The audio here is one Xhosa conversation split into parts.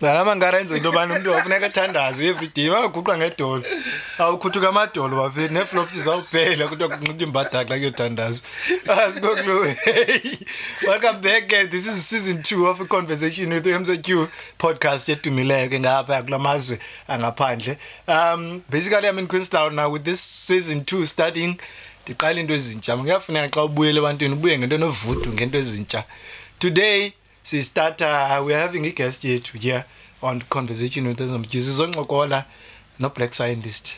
nala mangara enza into yobana umntu wafuneka athandaze evidiyo baguqa ngedolo awukhuthuka amadolo bafethu neeflops zawuphela kuthiwa kunxitywa imbadakla kuyothandazwa asikokulo welcome back eh, this is season two of conversation with mcq podcast edumileyo ke ngapha kula mazwe angaphandle um basically i'm in queenstown now with this season two starting ndiqala into ezintsha kuyafuneka xa ubuyele ebantwini ubuye ngento enovudu ngento ezintsha today sistarta uh, we're having iguest yethu here on conversation with ezamjuzi izoncokola noblack scientist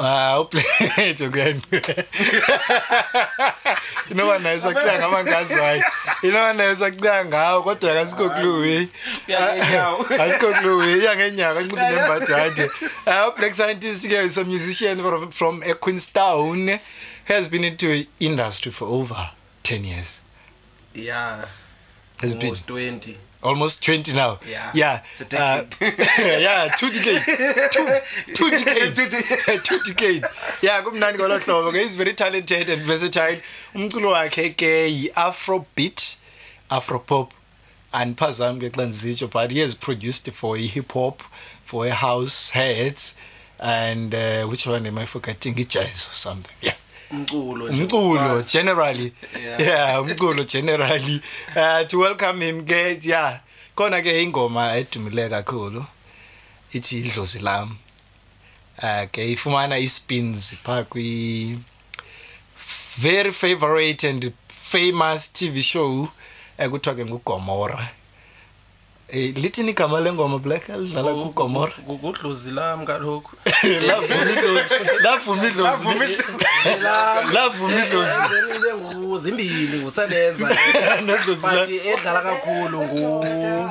Ah, uplejo kuyayimela inoba naye sakucanga ngama ngazi wayo inoba naye sakucanga ngawo kodwa akasikho kluwi asikho kluwi iya ngenyaka ncibi nembadade ah, ublack scientist ke is a musician from- from equinstown has been into industry for over 10 years yeah It's been- almost 20 almost 20 now Yeah. yeah It's a uh, yeah two decades two, two decades two decades yeah kumnandi ngolo hlobo ke he's very talented and versatile umculo wakhe ke yi-afrobeat afropop andiphazami ke xa ndizitsho but he has produced for i-hip hop for i-house heads and uh, which one am i forgetting ijazz or something yeah umculo nje. umculo generally Yeah. yeah umculo generally uh, to welcome him ke yeah khona ke ingoma edumile kakhulu ithi idlozi lam uh, ke ifumana i-spins phaa kwi very favorite and famous tv show ekuthiwa ke ngugomora Eh lithini igama lengoma Black lidlala ku Gomora. Kudlozi lami kalokhu. Lavuma idlozi. Lavuma idlozi. Lavuma idlozi. Ngile nguzimbili usebenza. Nodlozi la. Bathi edlala kakhulu ngu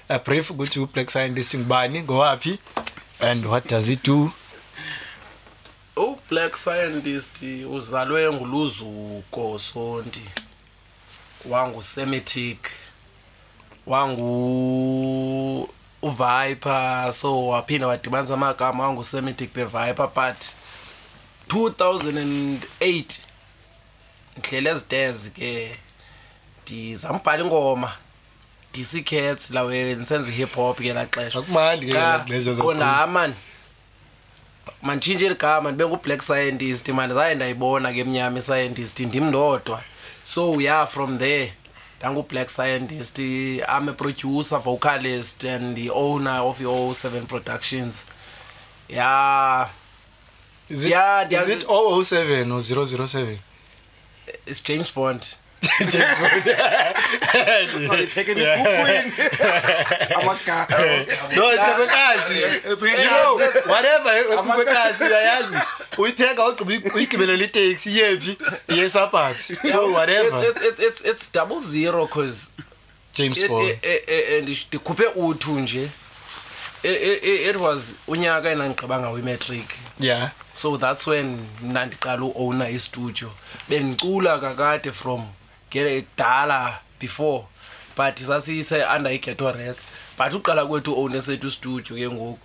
a brief ukuthi u-black scientist ngubani ngowaphi and what does he do ublack scientist uzalwe nguluzuko sonti wangusemitic wangu uviper so waphinda wadibanisa amagama wangusemitic the viper but 2008 ndihlela ezitezi ke ndizambhala ingoma DC Cats la we nsenze hip hop ke la xesha akumandi ke lezo zasikho qonda man mantshintshe ligama ndibe ngu-black scientist mani zaye ndayibona ke mnyama i-scientist ndim ndodwa so we are from there ndangu-black scientist i'm a producer vocalist and the owner of i-o seven productions ya Is it, Yeah, is they are- it 007 or 007? it's James Bond. Ulipheke emigubhweni. Amagama. no isikhwekazi you know whatever isikhwekazi uyayazi uyipheka ugqiba uyi- uyigibelele iteksi iyephi yesabhathi so whatever It's, it's, it's, it's, it's double zero because James E- Bond. e- e- e- and ndikhuphe uthu nje E- e- e- it was unyaka endandigqiba ngawo imatric Yeah. so that's when mna ndiqala uowna istudio bendicula kakade from ngele kudala before but sasise-under igeto rats but uqala kwethu uowne sethu istudio ke ngoku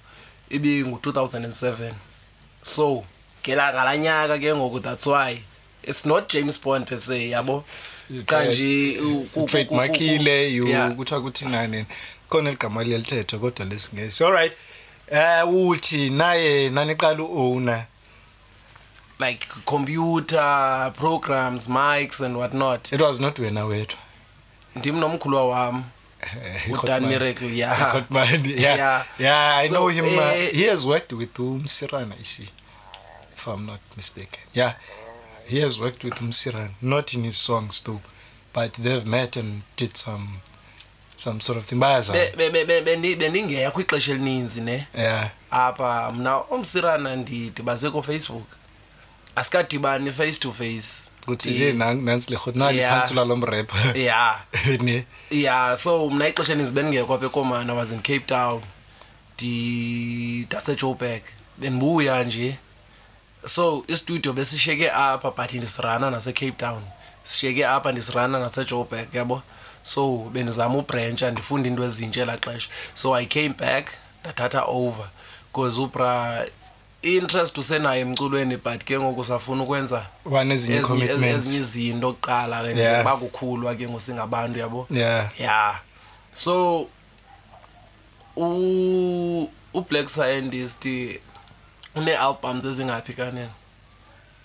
ibingu-2007 so ngelanga lanyaka ke ngoku that's why it's not James Bond per se yabo qha nje trademark ile you kuthiwa kuthi nani khona igama liyalithethwa kodwa lesingesi all right eh uthi naye naniqala uowner like computer programs mics and what not it was not wena wethu ndim nomkhulwa wami eh, udan miracle yeah. yeah yeah yeah i so, know him uh, uh, he has worked with umsirana isi if i'm not mistaken yeah he has worked with umsirana not in his songs though but they've met and did some some sort of thing bayazabendingekho ixesha elininzi ne apha mna umsirana ndidibase kofacebook asikadibani face to face kuthi hey nang nansi le khona Yeah. liphantsi lalo mrep yeah ne yeah so mna ixesha eninzi bendingekho apha ekomana was in cape town Ndi- ndasejoburg bendibuya nje so istudio besishiyeke apha but ndisirana nasecape town sishiyeke apha ndisirana nasejoburg yabo so bendizama ubrantsha ndifunda into ezintsha elaa xesha so i came back ndathatha over because ubra i-interest usenayo emculweni but ke ngoku safuna ukwenza Uba nezinye ezinye- commitments. ezinye izinto kuqala ke Yeah. njengoba kukhulwa ke ngosingabantu yabo Yeah. yeah so u ublack scientist une-albums ezingaphi kanene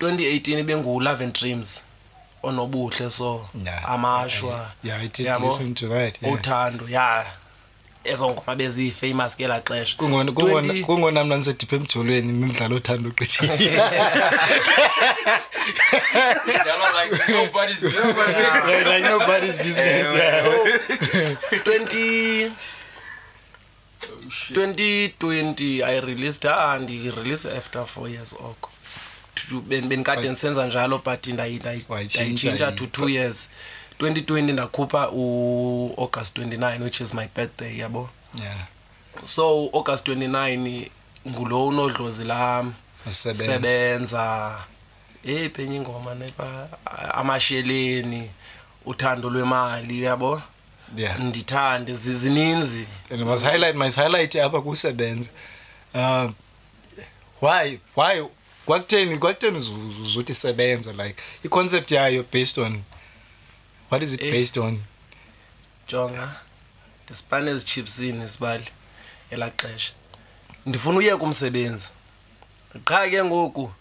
2018 ibengulove and dreams onobuhle so Yeah. amashwa Yeah, I did yabo? listen to that, yeah. uthando ya ezo ngoma beziyifamous kela xesha Kungona- kungona 20 kungona mna ndisedipha emjolweni nimdlalo othanda ugqithiya like nobody's business. like nobody's business yeah. 20 2020 i released ah ndirelease after four years oko bendikade ndisenza njalo but ndayitshintsha to two years 2020 ndakhupha uaugust 29 which is my birthday yabo yeah. so uaugust 29 ngulo unodlozi lam sebenza eyi penye ingoma nepa amasheleni uthando lwemali yabo yeah ndithande zi- zininzi and I must highlight must highlight apha kusebenza uh, why why kwakutheni kwakutheni uzu- uzuthi sebenza like i-concept yayo based on what is it Eh. based on jonga ndisipane ezichipsini isibali elaa xesha ndifuna uyeka umsebenzi qha ke ngoku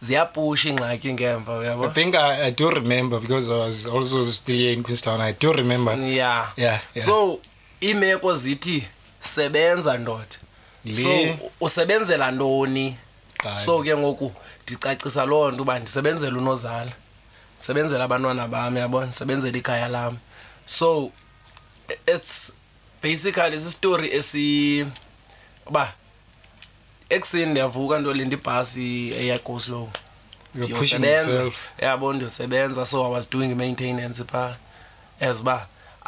ziyapusha ingxaki ngemva uyabo i think I, i do remember because i was also still here in queenstown i do remember yeah yeah, yeah. so iimeko zithi sebenza ndoda so usebenzela ntoni so ke ngoku ndicacisa loo nto uba ndisebenzela unozala sebenzela abantwana bam yabona sebenzela ikhaya lam so it's basically sistory esi uba ekuseni ndiyavuka ndolinda ibhasi eyagoslow ndiyosebenza yabo ndiyosebenza so i was doing i-maintenance phaa as uba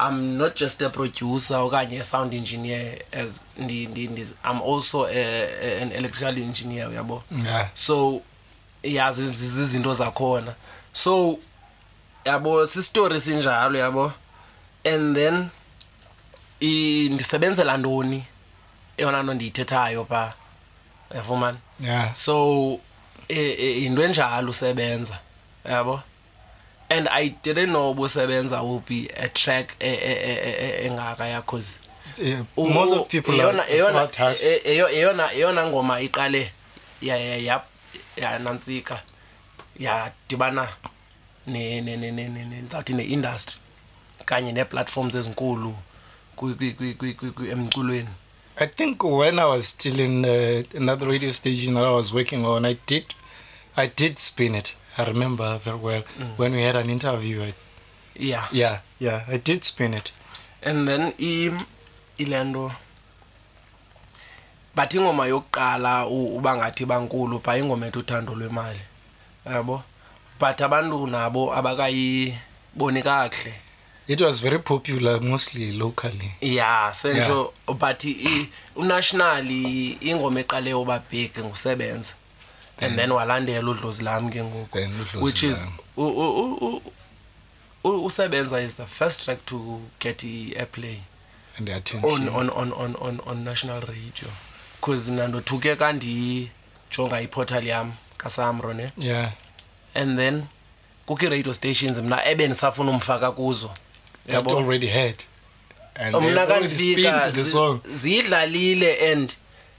i'm not just a producer okanye a sound engineer as ndi, ndi, ndi, i'm also a, a, an electrical engineer uyabo yeah. so ya zizinto zakhona so yabo sistory sinjalo yabo and then i- ndisebenzela ntoni eyona nto ndiyithethayo pha yafumana Yeah. so e- e- yinto enjalo usebenza yabo and i didn't know ubusebenza uphi a track e- e- e- e- e- engaka yakhozi Eh, U- most u- of people are eyona- eyona- smart touched. e- eyo- eyona eyona ngoma iqale ya- ya- ya- yanantsika yadibana ndizawuthi ne-industry kanye nee-platforms ezinkulu emculweni I think when I was still in uh, another radio station that I was working on, I did, I did spin it. I remember very well mm. when we had an interview. I, yeah, yeah, yeah. I did spin it. And then, um, Ilando. but ingoma yokuqala uba ngathi bankulu pha ingoma ethi uthando lwemali yabo but abantu nabo abakayiboni kakuhle it was very popular mostly locally yeah sento yeah. but unational ingoma eqale uba big ngusebenza and then walandela udlozi lam ke ngoku which is usebenza is the first track to get i-airplay and on, on, on, on, on, on national radio because mna ndothuke ka ndijonga iportal yam kasamro ne yeah. and then kukho ii-radio stations mna ebe ndisafuna umfaka kuzo yabo already heard mna kandifika ziyidlalile and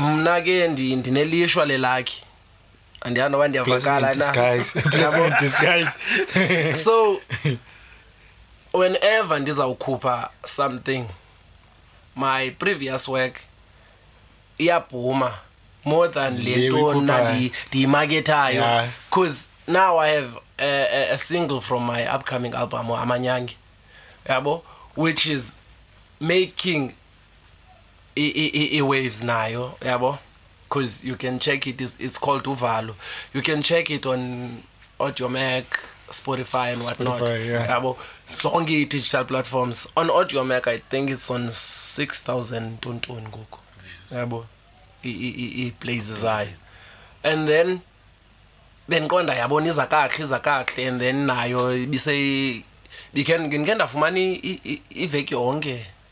mna ke ndi- ndinelishwa lelakhi andiyazi noba ndiyavakala na Yabo? so whenever ndizawukhupha something my previous work iyabhuma more than Le le nto uyikhuphayo. mna ndi- ndiyimakethayo Yeah. because now i have a, a, a single from my upcoming album amanyangi yabo which is making i-waves nayo yabo because you can check it it's, it's called uvalo you can check it on audiomac spotify and whatnot spotify, yeah. yabo zonke i-digital platforms on audiomac i think it's on 6000 tontoni ngoku yabo i-plays zayo and then bendiqonda yabona iza kakhle iza kakhle and then nayo ibise ndikhe ndafumana iveki yonke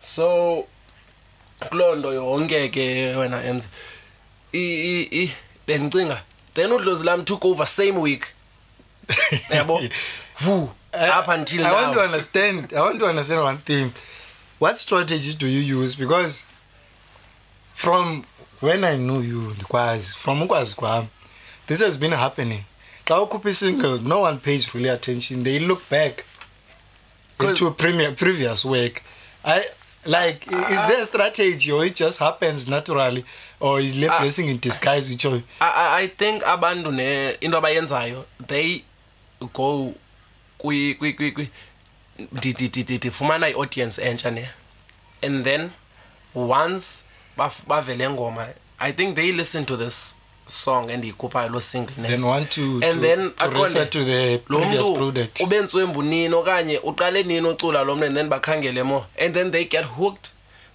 so kuloo nto yonke ke wena ems bendicinga then udlozi lam took over same week yabo vu eh, up until now. I want to understand. I want to understand one thing. What strategy do you use? Because from when I knew you, ndikwazi from ukwazi kwam, this has been happening. Xa ukhupha single, no one pays really attention. They look back into premier, previous work i like i- is there a strategy or it just happens naturally or is le blessing in disguise utshoyo I, I, I think abantu ne into abayenzayo they go kwi kwi kwi kwi ndi- ndi- ndi- ndi- ndifumana i-audience entsha ne and then once baf- bavele ngoma i think they listen to this song endiyikhuphayo loo single ne then want to and to, then to aqonde refer to the lo previous mntu product ubentswembu nini okanye uqale nini ocula lo mntu and then bakhangele more and then they get hooked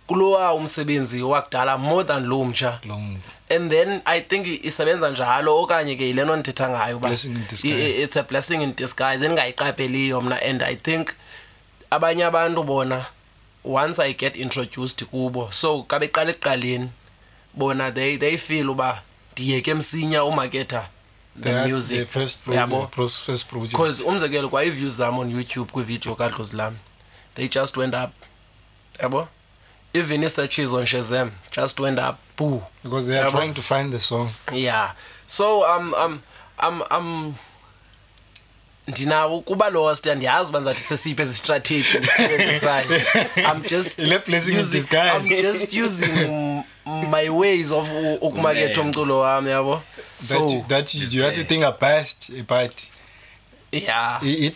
kulowa umsebenzi wakudala more than lo mtsha Lo mntu. and then i think i- isebenza njalo okanye ke yile nto ndithetha ngayo uba Blessing in disguise. i- i- it's a blessing in disguise endingayiqapheliyo mna and i think abanye abantu bona once i get introduced kubo so xa beqala ekuqaleni bona they, they feel uba ndiyeke msinya umaketha the music yabo because umzekelo kwayi-views zam on youtube kwividiyo kadlozi lam they just went up yabo even i-searches on shazam just went up boo because they are trying to find the song yeah so um, um, um, um, ndinawo kuba lost andiyazi uba ndizathi sesiphi ezi strategy ndisebenzisayo i'm just Le blessing in using- disguise. i'm just using my ways of u- ukumaketha umculo wam yabo that, so you- that you, you have to think about about yeah it, it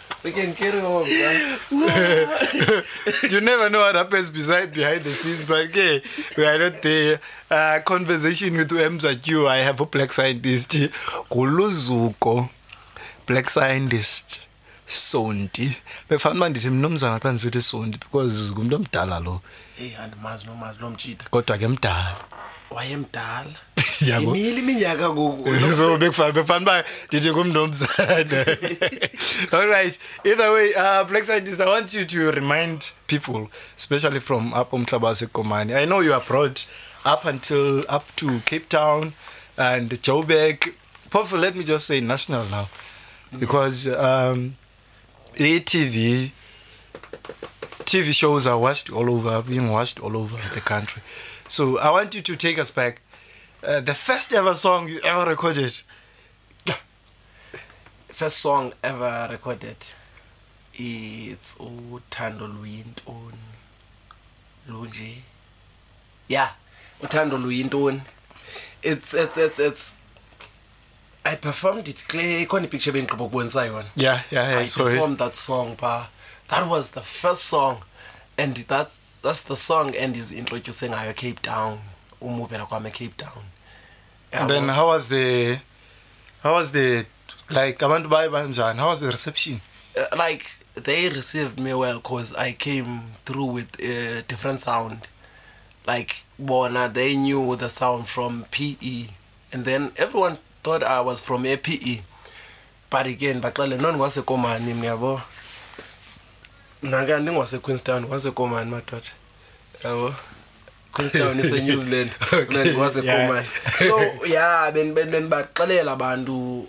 We can carry on. bruh. you never know what happens beside behind the scenes, but okay, we are not there. Uh, conversation with MZQ. I have a black scientist, Guluzuko, black scientist, Sonti. Befanele uba ndithi mnumzana xa ndisithi Sonti because ngumntu omdala lo. heyi andimazi nomazi loo mtshita kodwa ke mdala wayemdala Yabo. imile iminyaka ngoku so bekufana bekufana uba ndithi ngumntombzana all right either way uh, black scientist i want you to remind people especially from up umhlaba wasekomani i know you are brought up until up to cape town and joburg Phofu, let me just say national now because um, a-t v TV shows are watched all over, being watched all over the country. So I want you to take us back. Uh, the first ever song you ever recorded. First song ever recorded. It's Uthando Luyintoni. Luji, Yeah. Uthando Luyintoni. It's it's it's it's I performed it. picture me in kubonisa yona. Yeah, yeah, yeah. I performed that song pa that was the first song and that's that's the song and is introducing her cape town umuvela kwami cape town and then how was the how was the like buy baye banjani how was the reception uh, like they received me well because i came through with a different sound like bona they knew the sound from pe and then everyone thought i was from a p e but again baxele no ndingwasekomani mniyabo naka ndingwasequeenstown wasekomani madoda yabo Queenstown is a New Zealand manje wase Komani so yeah ben ben ben baxelela abantu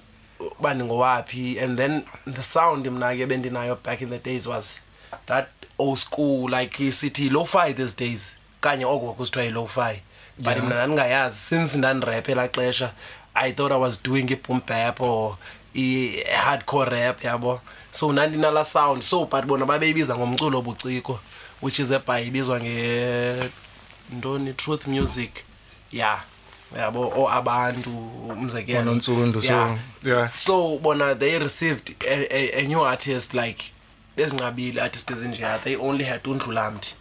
bani ngowaphi and then the sound mina ke bendinayo back in the days was that old school like city lo-fi these days kanye oko kwakusithiwa yi-lofi but yeah. mna ndandingayazi since ndandirep elaa xesha i thought i was doing i-boom bap or i-hardcore rap yabo so nandinala sound so but bona babeyibiza ngomculo obuciko which is ebhayi ibizwa ngentoni truth music ya yabo o abantu umzekelo so bona they received a, a, a new artist like bezinqabile artist ezinjeya they only had undlulamthi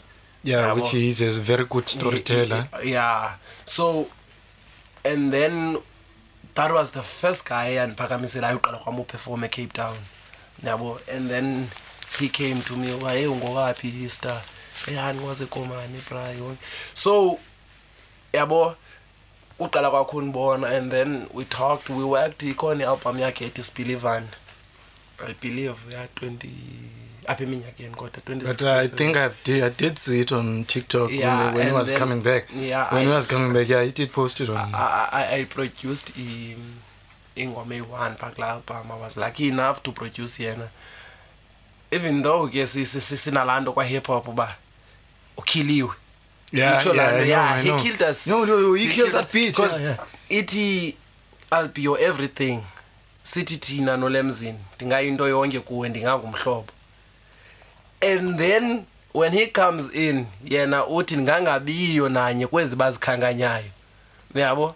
yeah Yabo. which he is a very good storyteller Y- y- yeah so and then that was the first guy andiphakamisela ayoqala kwam uperform ecape town yabo and then he came to me uba hey ungowaphi hister eyani wazekomani bra yonke so yabo uqala kwakho undibona and then we talked we worked ikhona ialbum yakhe ethi sibhilivane i believe ya 20 apha eminyakeni kodwa 20 but i think i did, I did see it on tiktok yeah, when, when he was then, coming back yeah, when I, he was coming back yeah he did post it on i, I, I produced um, ingoma eyi-one pha kula album i was lucky enough to produce yena even though ke sinalaa nto kwahip hop uba ukhiliwe Yeah, yeah, I know, yeah, I know. he killed us. No, no, no he, he killed, killed that bitch. Because yeah, yeah. ithi I'll be your everything. Sithi thina nolemzini ndingayinto yonke kuwe ndingangumhlobo. And then when he comes in yena uthi ndingangabiyo nanye kwezi bazikhanganyayo. Uyabo?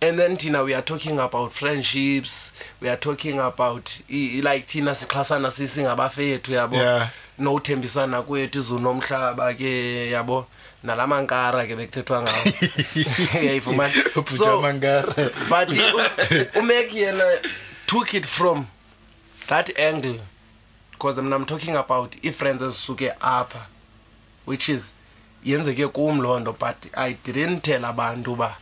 and then thina we are talking about friendships we are talking about i- i- like thina sixhasana sisi ngabafethu yabo Yeah. nokuthembisana kwethu izulu nomhlaba ke yabo nala mankara ke bekuthethwa ngawo yayifumana so but i- u- umek yena took it from that angle because mna i'm talking about ii-friends ezisuke apha which is yenzeke kum loo nto but i didn't tell abantu uba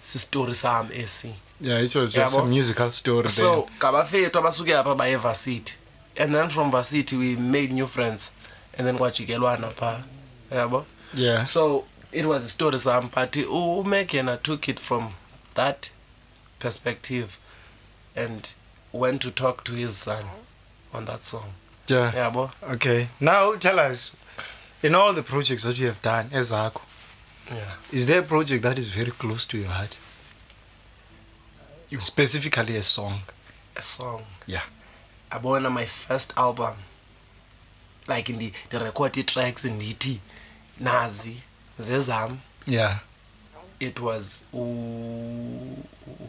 sistory sam esi yeah it was just a musical story so ngabafethu abasuke apha baye vacity and then from vacity we made new friends and then kwajikelwana phaa yabo yeah so it was a story sam but umac yena took it from that perspective and went to talk to his son on that song yeah yabo okay now tell us in all the projects that you have done ezakho yeah. Is there a project that is very close to your heart? You. Specifically, a song. A song. Yeah. I bought my first album. Like in the the recorded tracks in DT, Nazi, Zezam. Yeah. It was oh ooh,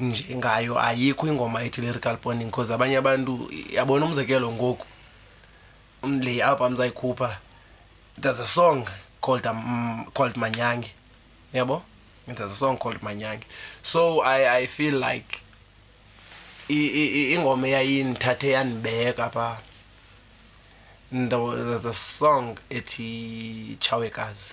nje ngayo ayikho ingoma ethi lyrical bonding because abanye abantu yabona umzekelo ngoku um, le album zayikhupha there's a song called um, called manyangi yabo there's a song called manyangi so i i feel like ingoma eyayindithathe yandibeka phaa the, the, the song ethi chawekazi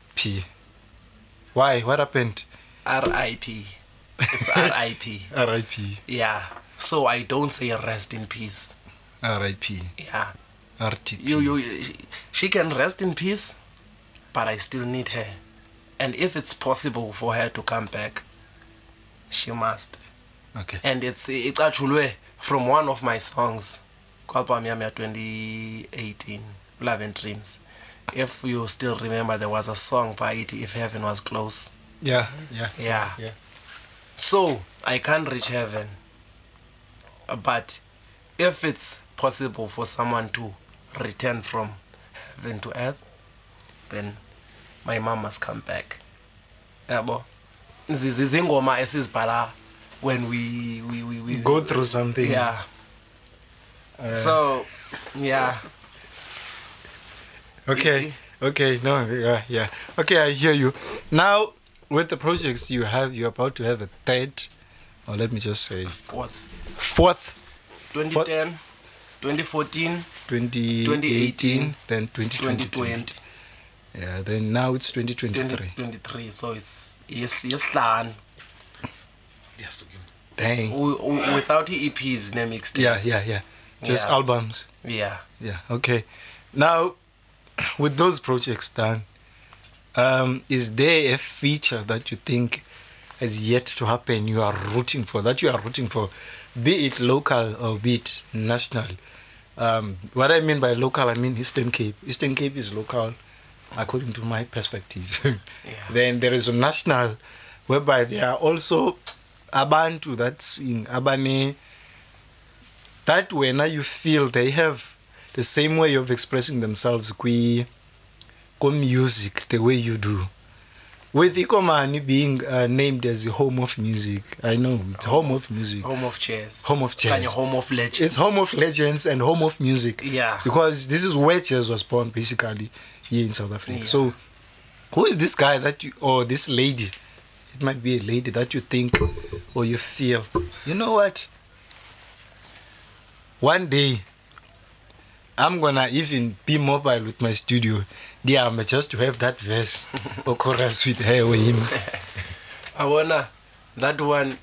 Why? What happened? RIP. It's RIP. RIP. Yeah. So I don't say rest in peace. RIP. Yeah. RTP. You, you, she can rest in peace, but I still need her. And if it's possible for her to come back, she must. Okay. And it's it's actually from one of my songs, Kwalpam yam ya 2018 Love and Dreams if you still remember there was a song by it if heaven was close yeah yeah yeah, yeah. so i can't reach heaven but if it's possible for someone to return from heaven to earth then my mom must come back Yabo. Zizingoma esizibhala when we we, we we go through something. Yeah. Uh, so, yeah. Okay. Okay. No. Yeah. Yeah. Okay. I hear you. Now, with the projects you have, you're about to have a third, or let me just say fourth. Fourth. 2010, 2014, 2018, 2018 then 2020. 2020. Yeah. Then now it's 2023. 2023. So it's yes, yes, done. Yes. Dang. without EPs, name mixtapes. Yeah. Yeah. Yeah. Just yeah. albums. Yeah. Yeah. Okay. Now with those projects done, um, is there a feature that you think has yet to happen? You are rooting for that. You are rooting for, be it local or be it national. Um, what I mean by local, I mean Eastern Cape. Eastern Cape is local, according to my perspective. yeah. Then there is a national, whereby there are also Abantu that's in Abane. That when you feel they have the same way of expressing themselves kwi music the way you do with Ikomani being uh, named as the home of music. I know it's home, home of music. Home of chess. Home of chess. And home of legends. It's home of legends and home of music. Yeah. Because this is where chess was born basically here in South Africa. Yeah. So who is this guy that you or this lady? It might be a lady that you think or you feel. You know what? One day I'm gonna even be mobile with my studio. Yeah, I'm just to have that verse or chorus with her or him. I wanna that one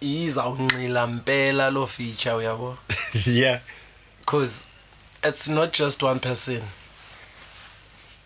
is izawunxila mpela loo feature uyabo yeah because it's not just one person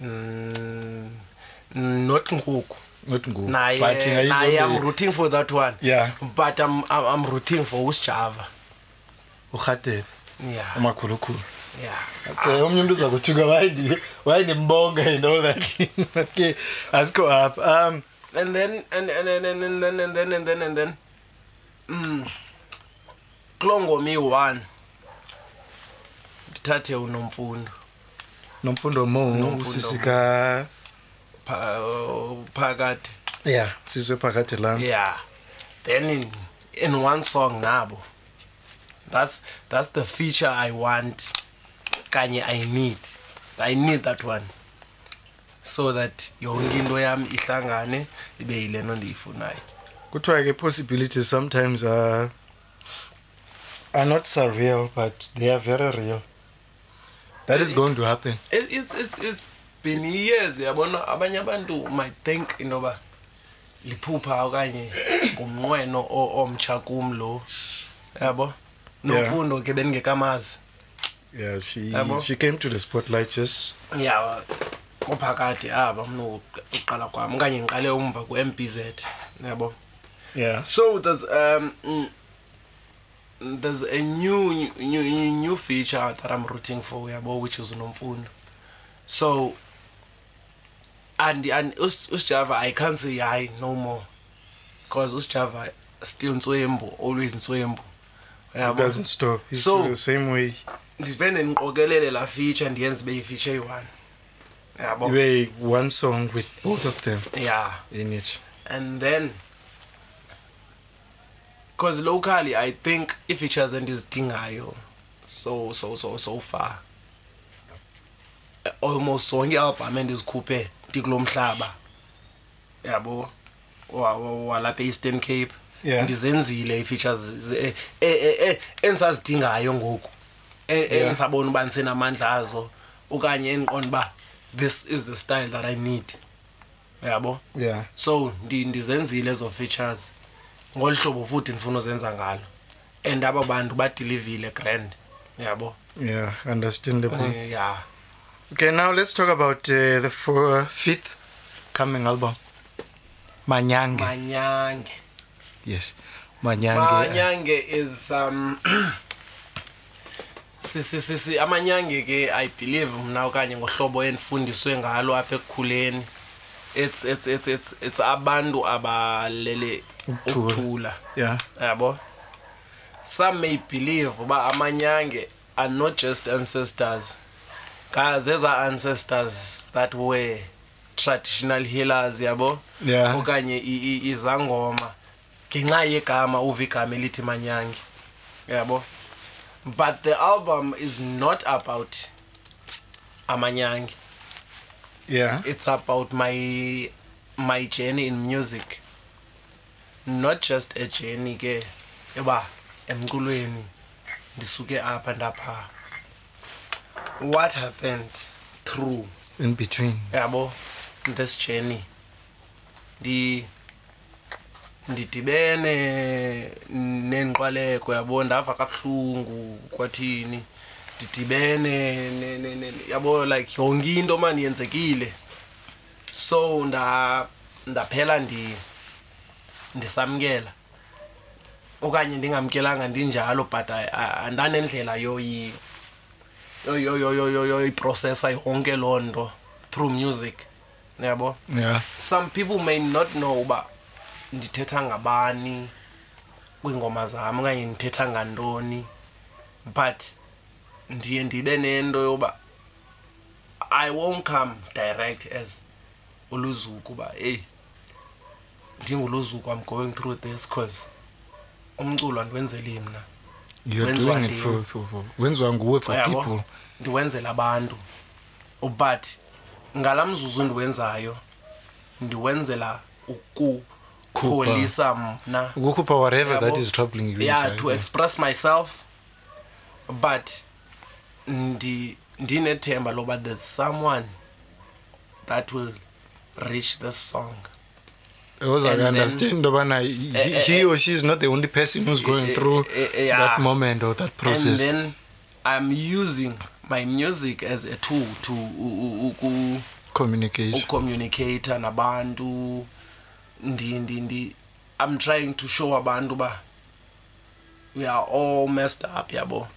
mm, not ngoku not ngoku naye but naye i'm ngayizombe rooting for that one Yeah. but i'm i'm, I'm rooting for usjava urhatele yeah umakhulukhulu yeah Okay, omnye umntu uza kuthuka wayendile wayendimbonga and all that okay asikho apha um and then and and and and and then and then and then and then mm klongo me one ndithathe unomfundo nomfundo mo Nomfundo usisi ka pha- uh, phakathi yeah sizwe phakathi la yeah then in, in one song nabo that's that's the feature i want kanye i need i need that one so that yonke into yam ihlangane ibe yile nto ndiyifunayo kuthiwa ke possibilities sometimes are, are not surreal but they are very real that is going to happen it, it's, it's, it's been years yabona abanye abantu might think into yoba liphupha okanye ngumnqweno omtsha kum lo yabo nomfundo ke bendingekamazi yeah she yabo? she came to the spotlight just yeah kophakade aba mna uqala kwam okanye ngiqale umva ku-mbz yabo yeah so there's um mm, there's a new new new, new feature that I'm rooting for uyabo which is unomfundo so and and usijava i can't say hayi no more because usijava still nswembu always nswembu doesn't stop He's so the same way ndivende ndiqokelele la feature ndiyenze ibe yifeature eyi-one yabo ibe one song with both of them yeah in it and then because locally i think ii-features endizidingayo so so so so far almost zonke ialbham endizikhuphe ndikulo mhlaba yabo walapha e-eastern cape yeah. ndizenzile ii-features e, e, e, endisazidingayo ngoku endisabona uba ndisenamandla azo okanye endiqonda uba this is the style that i need yabo yeah so ndi ndizenzile ezo features ngolu hlobo futhi ndifuna uzenza ngalo and aba bantu badilivile grand yabo yeah understandable uh, yeah okay now let's talk about uh, the four, fifth coming album manyange manyange yes manyange manyange is um sisi sisi amanyange ke i believe mna okanye ngohlobo endifundiswe ngalo apha ekukhuleni it's it's it's it's it's abantu abalele ukuthula yeah yabo some may believe uba amanyange are not just ancestors guys as are ancestors that were traditional healers yabo yeah. okanye izangoma ngenxa yegama uva igama elithi manyangi yabo but the album is not about amanyangi yeah it's about my my journey in music not just a journey ke eba emculweni ndisuke apha ndapha what happened through in between yabo this journey ndi ndidibene nenqwaleko yabo ndava kabuhlungu kwathini ndidibene yabo like yonke into mani yenzekile so nda ndaphela ndi ndisamkela okanye ndingamkelanga ndinjalo but andanendlela yoyi yoyiprocessa yonke loo nto through music yabo yeah some people may not know uba ndithetha ngabani kwiingoma zam okanye ndithetha ngantoni but ndiye ndibe nento yoba i won't come direct as uluzuku uba eyi ndinguluzuku i'm going through this cause umculo andiwenzeli mna wenziwa nguwe for people ndiwenzela abantu but ngala mzuzu ndiwenzayo ndiwenzela ukukholisa mna ukukhupha whatever Yabo. that is troubling you yeah inside, to yeah. express myself but ndi ndinethemba loba there's someone that will reach this song because i And then- understand into yobana he- Eh, eh, he or she is not the only person who's going eh, through eh, eh, yeah. that moment or that and process then I'm using my music as a tool to u- u- uku Communicate. ucommunicator nabantu ndi ndi ndi I'm trying to show abantu ba we are all messed up yabo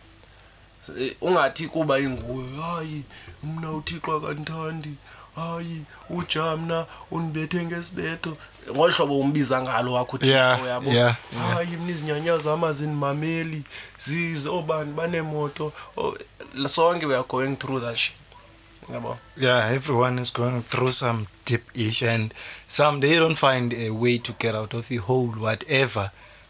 Eh, ungathi kuba inguwe hayi mna uthixo akandithandi hayi ujamna undibethenge esibetho ngolu hlobo umbiza ngalo wakho uthixo yeah, yabo yeah, yeah. hayi mna izinyanya zam azindimameli zize obani baneemoto oh, sonke we are going through that shit yabo yeah everyone is going through some deep ish and some they don't find a way to get out of the hole whatever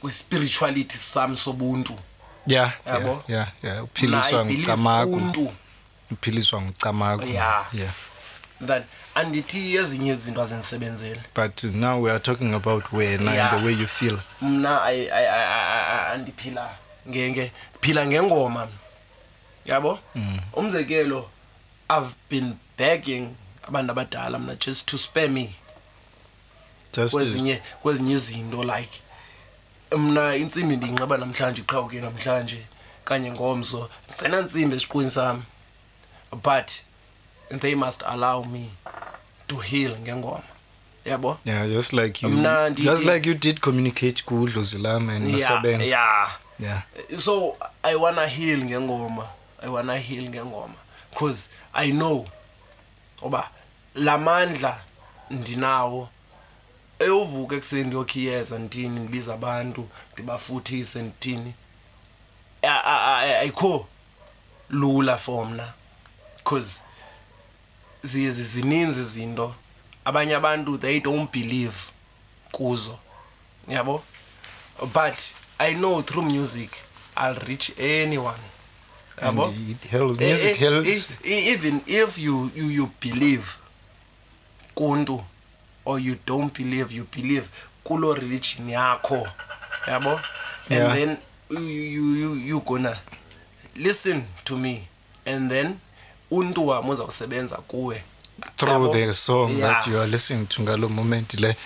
kwispirituality sami sobuntu ya Yabo? ya ya uphiliswa Mna, I believe ngucamagu umntu. uphiliswa ngucamagu Yeah. yeah that andithi ezinye izinto azindisebenzeli but now we are talking about wena Yeah. and the way you feel mna I- I- I- I- I- andiphila nge- nge- phila ngengoma mna. yabo umzekelo i've been begging abantu abadala mna just to spare me Just to- kwezinye kwezinye izinto like mna intsimbi ndiyinxiba namhlanje iqhawuke namhlanje kanye ngomso ndisenantsimbi esiqwini sam but they must allow me to heal ngengoma yabo yeah just like you Mna ndi- just like you did communicate kudlozi lam and Yeah, masebenza yeah. yeah so i wanna heal ngengoma i wanna heal ngengoma because i know uba la mandla ndinawo eyovuka ekuseni ndiyokhiyeza ndithini ndibiza abantu ndibafuthise ndithini ayikho lula for mna because zininzi izinto abanye abantu they don't believe kuzo yabo but i know through music i'll reach anyone yabo And it helps. Eh, Music eh, helps. eh, eh, even if you, you you believe kuntu or you don't believe you believe kulo religion yakho yabo and Yeah. then you, you, you, you gonna listen to me and then untu wam uzawusebenza kuwe through the song yeah. that you are listening to ngalo moment le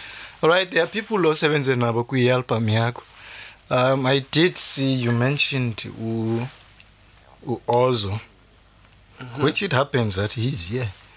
all right there are people osebenze nabo kwi-album yakho um i did see you mentioned uozo mm -hmm. which it happens that he's here yeah.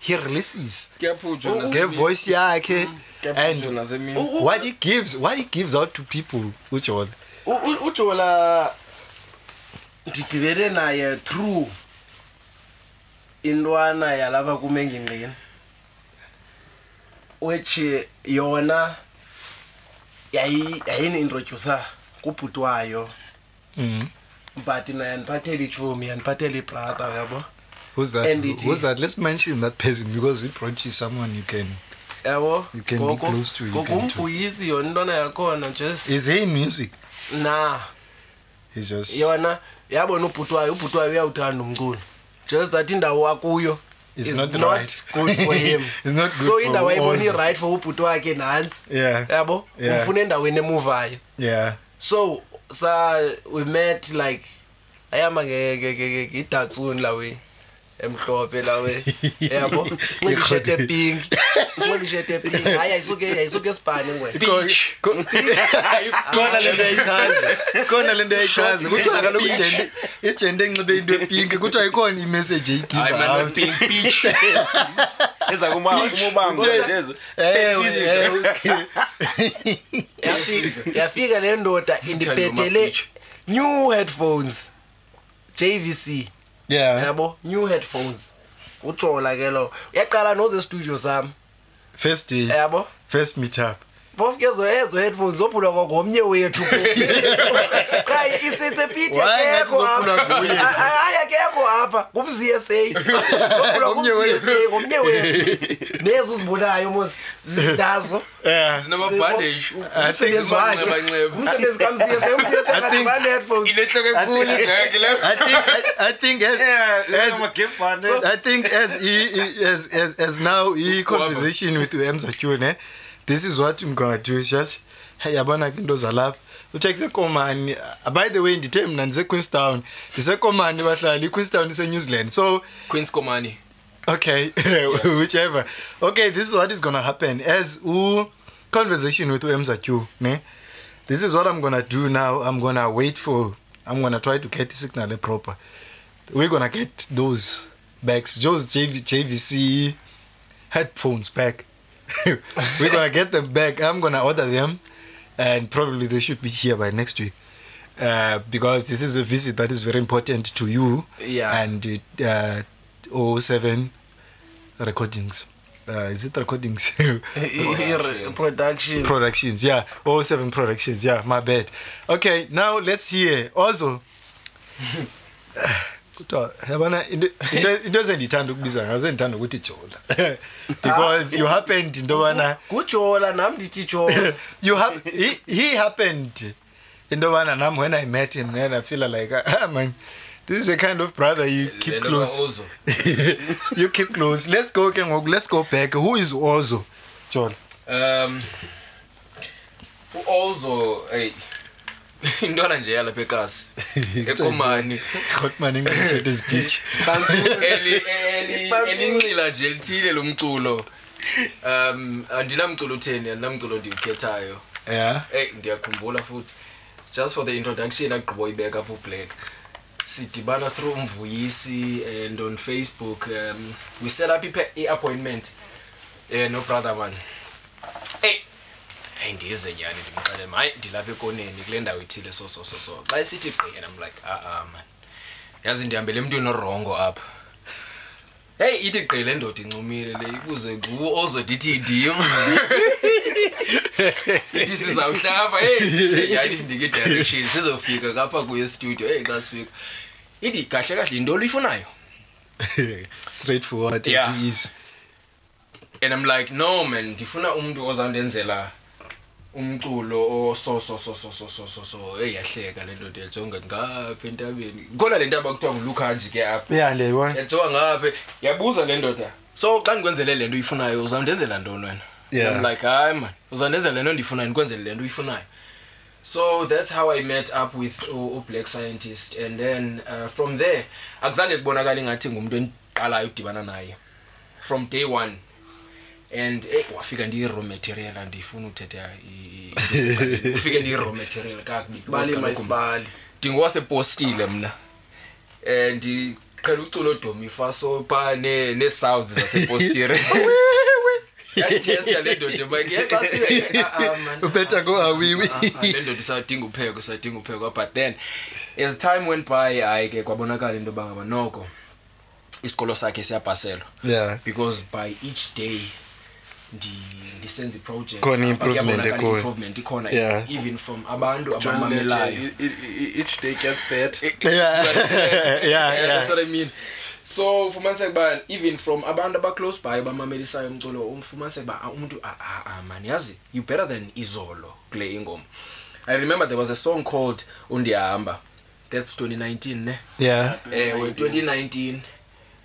he releases kuyaphutshwa nase- ngevoice yakhe kuyaphutshwa and nasemini U- u- what he gives what he gives out to people ujola u- u- ujola ndidibele naye through intwana yalapha kum engingqini which eh, yona yayi- yayini-introducer kubhuti wayo mm. but naye andiphathele itshomi andiphathele ibrata uyabo Who's that? And it- Who's that? Let's mention that person because we brought you someone you can. yabo You can be Gogo- close to, you gogo can do. umvuyisi yona intwana yakhona just Is he in music? na He's just. yona yabona ubhuti wayo ubhuti wayo uyawuthanda umculo just that indawo akuyo It's is not not, right. good for him It's not good so for indawo ayibona Uonzo. i-right for ubhuti wakhe nantsi Yeah. yabo Yeah. umfuna endaweni emuvayo Yeah. so sa we met like ayama ke ke ke ke idatsuni la we emhlophe la we yabo ngibe shete pink ngibe shete pink hayi ayisuke ayisuke sibhani ngwe beach kona lento eyichaza kona lento eyichaza kuthiwa kaloku ijende ijende enxibe into epink kuthiwa ikhona imessage eyigive out pink beach eza kuma umubango nje ewe ewe Yafika- yafika le ndoda indibhetele new headphones jvc yeah yabo new headphones utshola ke lo yaqala noze studio zam first day yabo first meet up phofu ke zo ezo headphones zophulwa kwa- ngomnye wethu qha isepiti Why ngathi akekho zophulwa apha nguye? Ay- ay- ay, akekho apha ngumzsa zophulwa Ngomnye wethu. ngumzsa ngomnye wethu nezo uzibonayo mos zindazo Yeah. zinamabhandeji umsebenzi wakhe Abanxeba. umsebenzi kamsiyeseumsiyeseaneadfos inehloko enkulu ingeke le I think I, I think as, as I think as he, he- as, as as now he conversation with uMZQ ne this is what I'm gonna do is just hey yabona ke into zalapha uthek sekomani uh, by the way ndithe mna ndisequeenstown ndisekomani bahlali iqueenstown isenew zealand so queens komani okay whichever okay this is what is gonna happen as u conversation with uemza q ne this is what i'm gonna do now i'm gonna wait for i'm gonna try to get the signal e proper we're gonna get those backs those JV, jvc headphones back we're gonna get them back i'm gonna order them and probably they should be here by next week uh, because this is a visit that is very important to you yeah. and uh, 07 recordings uh, is it recordings production productions yeah 07 productions yeah my bad okay now let's hear also kuthiwa yabona into into- into ezendiyithanda ukubiza ngazo endithanda ukuthi jola because you happened into yobana kujola nam ndithi jola you hap he, he happened into yobana nam when i met him then i feel like ah, man this is a kind of brother you keep Lena close Ozo. you keep close let's go ke ngoku let's go back who is ozo jola um uozo eyi intwana nje yalapha ekasi ekomani hotman ingqisete zipitshi Eli- eli- elinxila nje lithile lo mculo um andinamculo utheni andinamculo ndiwukhethayo yeah eyi ndiyakhumbula futhi just for the introduction agqiba uyibeka apho ublack sidibana through umvuyisi and on facebook um, we set up ipe- i-appointment um nobrother man eyi hayi ndize nyhani ndimxele ma hayi ndilapha ekoneni kule ndawo ithile so so so so xa isithi gqi and i'm like aa man yazi ndihambele emntwini orongo apha heyi ithi gqi le ndoda incumile le ikuze nguwo ozodithi ndim ithi sizawuhlapha heyi yayindinike idirection sizofika kapha kuyo estudio heyi xa sifika ithi kahle kahle yinto oluyifunayo straight forward yeah. easy and i'm like no man ndifuna umntu ozawundenzela umculo osososososososo oh, eyi yahleka le ndoda yajonga ngapha entabeni ikhona le ntaba kuthiwa ngulukhanje ke apha ya le yona yajonga ngapha yabuza le ndoda so xa ndikwenzele le nto uyifunayo uzawundenzela ntoni wena yeah. i'm like hayi man uzawundenzela le nto ndiyifunayo ndikwenzele le nto uyifunayo so that's how i met up with ublack scientist and then uh, from there akuzange kubonakala ingathi ngumntu endiqalayo udibana naye from day one and eh, wafika ndiyi-raw material andifuni uthetha i- i- ufike ndiyi-raw material kakubi sibali mayisibali ndingowasepostile mna um ndiqhela uculo domifa so pha ne- nee-sounds zasepostire yandithesta le ndoda Better go awiwi. le ndoda isadinga upheko isadinga upheko but then as time went by hayi ke kwabonakala into yoba ngaba noko isikolo sakhe siyabhaselwa yeah because by each day ndisenza iproject khona improvement ekhona improvement ikhona yeah. even from abantu abamamelayo each day gets better yeah yeah, yeah that's what i mean so ufumaniseka uba even from abantu abaclose by bamamelisayo umculo ufumaniseka uba ah, umuntu ah, ah, ah, mani yazi you better than izolo kule ingoma i remember there was a song called undihamba that's 2019 ne yeah eh we 2019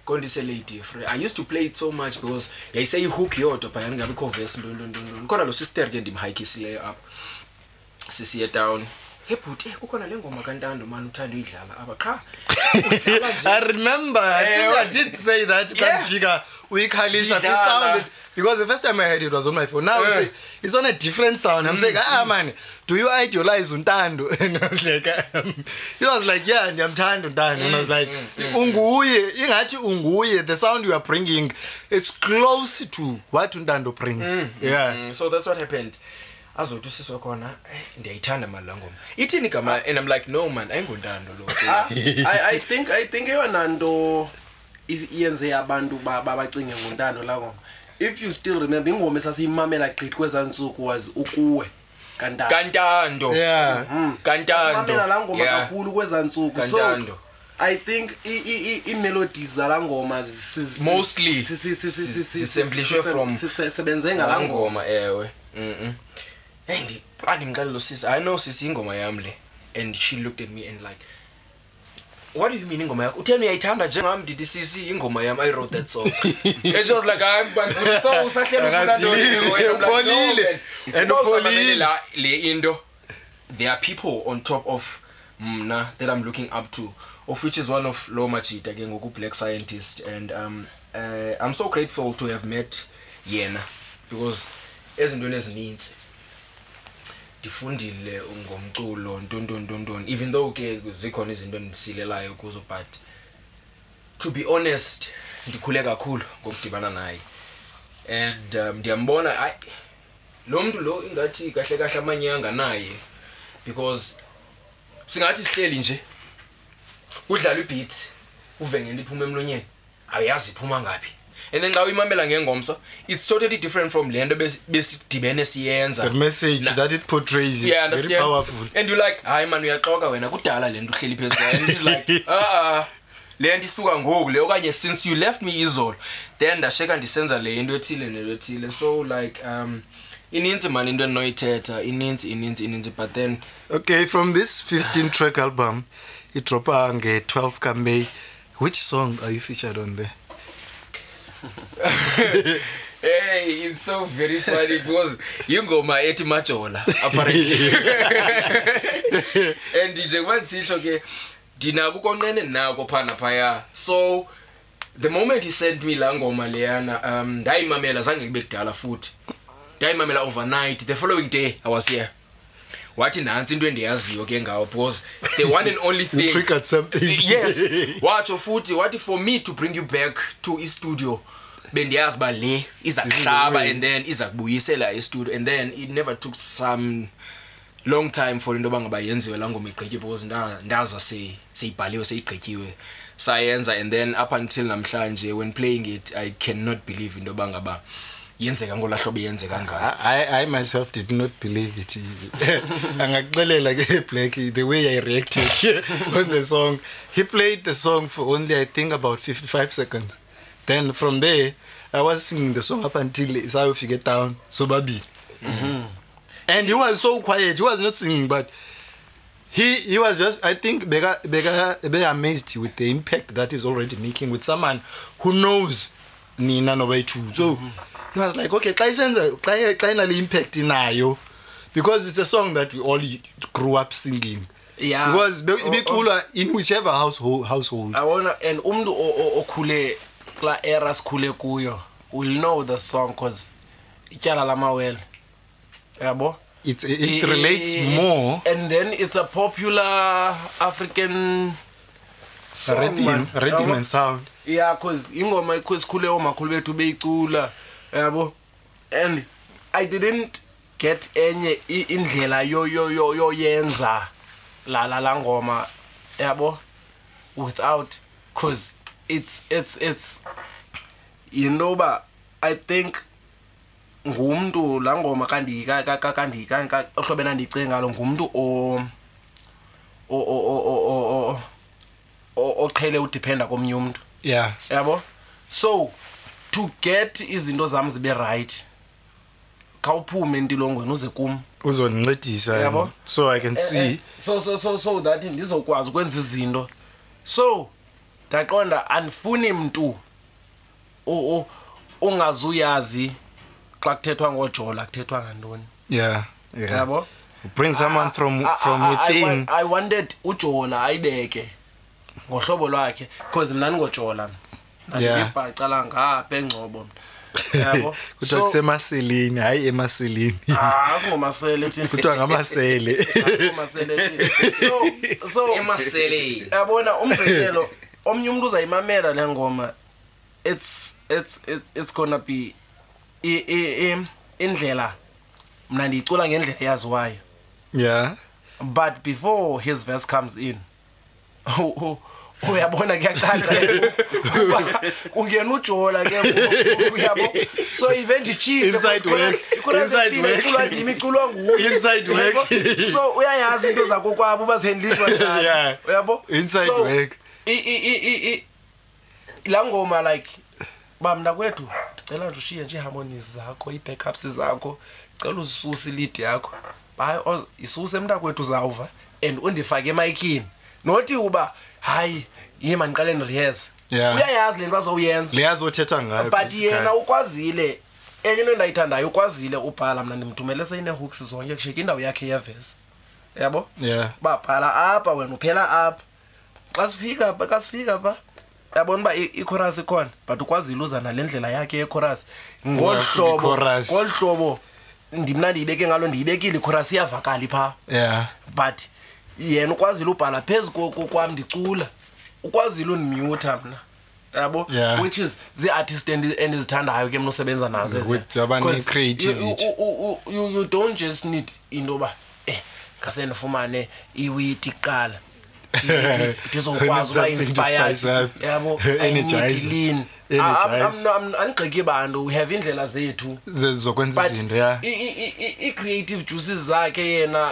kondisele idifre i used to play it so much because yayiseyihook yodwa phayana ngabikho vesi ntontontonton khona lo sister ke ndimhayikisileyo apha sisiye down he bhuti eh, kukhona le ngoma kantando mani uthanda uyidlala apha qha udlala nje. i remember i think i did say that xa Yeah. ndifika uyikhalisa Ndidlala. kwisound Because the first time I heard it was on my phone. Now yeah. it's, a, it's on a different sound. I'm mm. saying, ah man, do you idealize Untando? And I was like, um, he was like, yeah, and I'm tired of Untando. And I was mm, like, mm, mm, unguye, ingathi unguye, the sound you are bringing, it's close to what Untando brings. Mm, yeah. Mm, so that's what happened. azothi usiswa khona eh, ndiyayithanda mali langoma ithini gama and i'm like no man ayingondando lo I, I think i think eyona nto yenze abantu babacinge ba, ngontando la ngoma if you still remember ingoma esasiyimamela gqithi kwezaa ntsuku was ukuwe kantando mhm. kantandokantandosasiyimamela laa ngoma kakhulu kwezaa ntsuku so i think iimelodies zala ngoma mostly sisemplishwe from sebenze ngalaa ngoma ewe andimxelela usisi i know sisi ingoma yam le and she looked at me and like what do you mean ingoma yakho utheni uyayithanda njengam ndithi sisi ingoma yam i wrote that song and she was like hayi mntwana, so usahleli ufuna ntoni Akadlile, wena?" I'm like, "No, upholile, man." and Uba uzamamele upholile. la- le into there are people on top of mna that i'm looking up to of which is one of lo majita ke ngoku black scientist and um, uh, i'm so grateful to have met yena because ezintweni ezininzi ndifundile ngomculo ntontontonton even though ke zikhona izinto endisilelayo kuzo but to be honest ndikhule kakhulu ngokudibana naye and um, ndiyambona ayi lo mntu lo ingathi kahle kahle amanyanga naye because singathi sihleli nje kudlala ibhithi uvengela iphuma emlonyeni awuyazi iphuma ngaphi and then xa uyimamela ngengomso it's totally different from le nto besi- besidibene siyenza The message Na- that it portrays is yeah, very understand? powerful. and you're like hayi mani uyaxoka wena kudala le nto uhleli phezu kwayo and he's like aa le nto isuka ngoku le okanye since you left me izolo then ndasheka ndisenza le into ethile nento ethile so like um ininzi mani into endinoyithetha ininzi ininzi ininzi but then Okay, from this 15 track album, it dropped on the 12th of May. which song are you featured on there Hey, it's so very funny because ingoma ethi majola apparently and njengoba ndisitsho ke ndinako ukonqene nako phana phaya so the moment he sent me laa ngoma leyana um ndayimamela zange kube kudala futhi ndayimamela overnight the following day i was here wathi nantsi into endiyaziyo ke ngawo because the one and only thing triggered something yes watsho futhi wathi for me to bring you back to istudio bendiyazi uba le iza kuhlaba and then iza kubuyisela istudio and then it never took some long time for into yoba ngaba yenziwe laa ngoma igqitye because ndaza se seyibhaliwe seyigqityiwe sayenza and then up until namhlanje when playing it i cannot believe into yoba ngaba yenzeka ngola hlobo yenzeka ngayo i myself did not believe it angakuxelela ke black the way i reacted on the song he played the song for only i think about 55 seconds then from there i was singing the song up until sayofika etown sobabili mm-hmm. and he was so quiet he was not singing but he, he was just i think beamazed with the impact that is already making with someone who knows nina nobayithu so mm -hmm. he was like okay xa isenza xa inale impact inayo because it's a song that we all grew up singing yeah because ibiculwa oh, oh. in whichever household household wanna and umntu okhule kula era sikhule kuyo will know the song cause ityala lamawele yabo it's, it, it relates Eh, more and then it's a popular african song, rhythm, man. rhythm Yabo? and sound yeah cause ingoma ikho sikhule omakhulu bethu beyicula yabo and i didn't get enye i- indlela yo- yo- yo- yoyenza la la la ngoma yabo without cause it's it's it's yinto yoba i think ngumntu laa ngoma ohlobena ndicinga ngalo ngumntu oqhele udiphenda komnye umntu ya yabo so to get izinto zam zibe rayithi khawuphume entilongweni uze kum uzondincedisa yabo so i can eh, see eh, so so so so that ndizokwazi ukwenza izinto so ndaqonda andifuni mntu ungazuyazi xa kuthethwa ngojola kuthethwa ngantoni yeah yeah yabo bring someone ah, from ah, ah, from within i wanted ujola ayibeke ngohlobo lwakhe because mna ndingojola ndandibhaca la ngapha engcobo mna yabo kuthiwa kusemaseleni hayi emaseleni ah asingomasele thina kuthiwa ngamasele asingomasele so so emaseleni yabona umzekelo omnye umuntu uzayimamela le ngoma it's it's it's, it's gonna be i, i, i, indlela mna ndiyicula ngendlela eyaziwayo yeah but before his verse comes in uyabona kuyacaca kungena ujola ke ngoku, uyabo so event itshintshe Inside work, inside work. iculwa ndim iculwa nguye Inside work. Uyabo? so uyayazi into zakokwabo uba zihendlishwa njani Yeah. uyabo Inside So, work. i- i- i- i- i- laa ngoma like uba mna kwethu ndicela nje ushiye nje iiharmonies zakho ii-backups zakho ndicela uzisuse ilidi yakho hayi o- isuse mntakwethu uzawuva and undifake emayikini nothi uba hayi ye mandiqale ndiriyeze Yeah. uyayazi le nto azowuyenza leyazi othetha ngayo but basically. yena ukwazile enye into endayithandayo ukwazile ubhala mna ndimthumele seyinee-hooks zonke kusheke indawo yakhe yevesi yabo Yeah. babhala apha wena uphela apha xa sifika pha xa sifika pha yabona uba ichorus ikhona but ukwazi iluza nale ndlela yakhe yechorus ngolu hlobo ngolu hlobo ndimna ndiyibeke ngalo ndiyibekile ichorus iyavakali phaa yeah but yena ukwazile ubhala phezu kwam ndicula ukwazile undimyutha mna yabo Yeah. which is zii-artist endi- endizithandayo ke mna usebenza nazo eziya. With abane- 'Cause creativity. you- you- u- u- you, you don't just need into yoba eh ngase ndifumane iwiti kuqala Ndi- ndi- ndizokwazi uba Something to spice inspired up. yabo I need Energizer. lean. I- I'm- Energizer. I'm- I'm- andigxeki bantu we have iindlela zethu Ze- zokwenza but izinto ya i- i- i- i- i-creative juices zakhe yena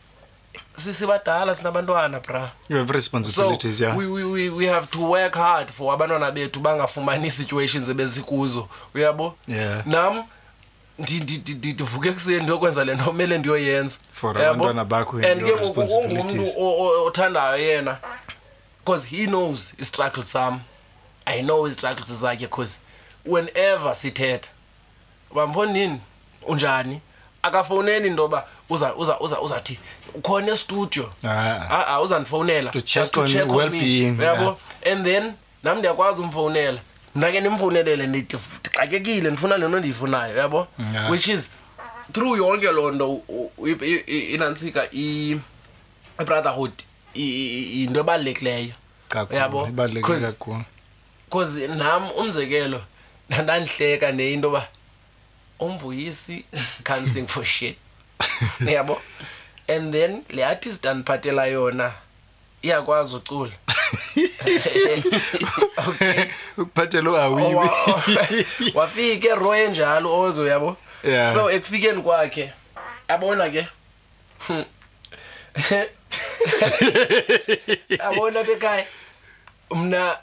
sisibadala sinabantwana bra you have responsibilities so, yeah we, we, we, we have to work hard for abantwana bethu bangafumani isituations ebezikuzo uyabo yeah nam ndivuke ekuseni ndiyokwenza le nto omele ndiyoyenza forabantwana bakho and ke ungumntu othandayo yena because he knows istruggle sam i know istruggle zakhe because whenever sithetha uba mfondini unjani akafowuneli into yoba uza uza uza uzathi ukhona estudio ah ah uzandifowunela to check on your well being yabo and then nam ndiyakwazi umfowunela mna ke ndimfowunelele ndixakekile ndifuna le nto ndiyifunayo yabo which is through yonke loo nto inantsika ibrotherhood yinto ebalulekileyo yabo because nam umzekelo ndandihleka ne into yoba umvuyisi can't sing for shit niyabo and then le artist andiphathela yona iyakwazi ucula ukuphathela uawiwi wafika ero enjalo ozo yabo yeah. so ekufikeni kwakhe abona ke hmm. abona bekhaya mna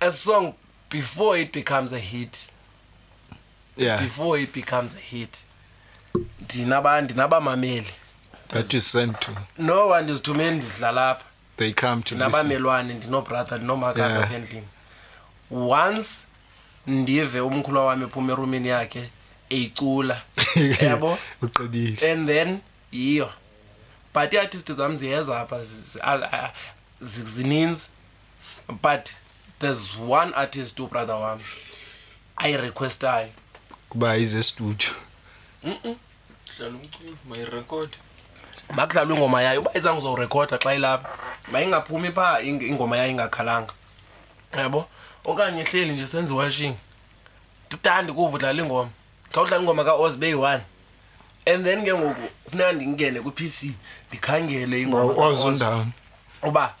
a song before it becomes a hit yeah before it becomes a hit ndina ba ndinabamameli that you send to no andizithumeli ndidlala apha they come to ndinabamelwane ndinobrother ndinomakazi yeah. endlini once ndive umkhulwa wami ephuma erumini yakhe eyicula yabo uqedile and then yiyo but i-artist zam ziyeza apha zininzi but there's one artist ubrother wam ayirequestayo kuba ize studio makudlalwe ingoma yayo uba izange uzowurekhoda xa ilapha mayingaphumi phaa ing- ingoma yayo ingakhalanga yabo okanye hleli nje senze washing ndithandi kuva udlala ingoma khawudlala ingoma kaoz beyi-one and then ke ngoku funeka ndingene kwi-p c ndikhangele ingoma kaOz. ozondawoni uba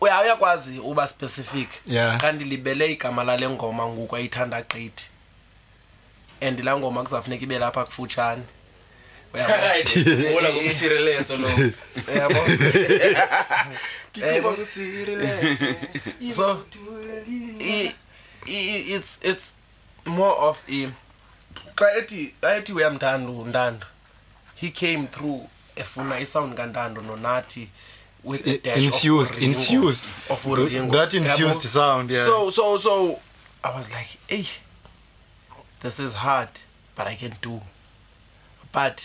uya uyakwazi uba specific Yeah. xa ndilibele igama lale ngoma ngoku ayithanda gqithi and laa ngoma kuzawufuneka ibe lapha kufutshane Uyabo? Ola kumsireletso lo. Uyabo? Ngikuba kumsireletso. so i- i- i- it's it's more of a xa ethi xa ethi uyamthanda untando he came through efuna isound kantando nonathi with a dash infused of infused of Uringo. that infused sound yeah so so so i was like hey this is hard but i can do but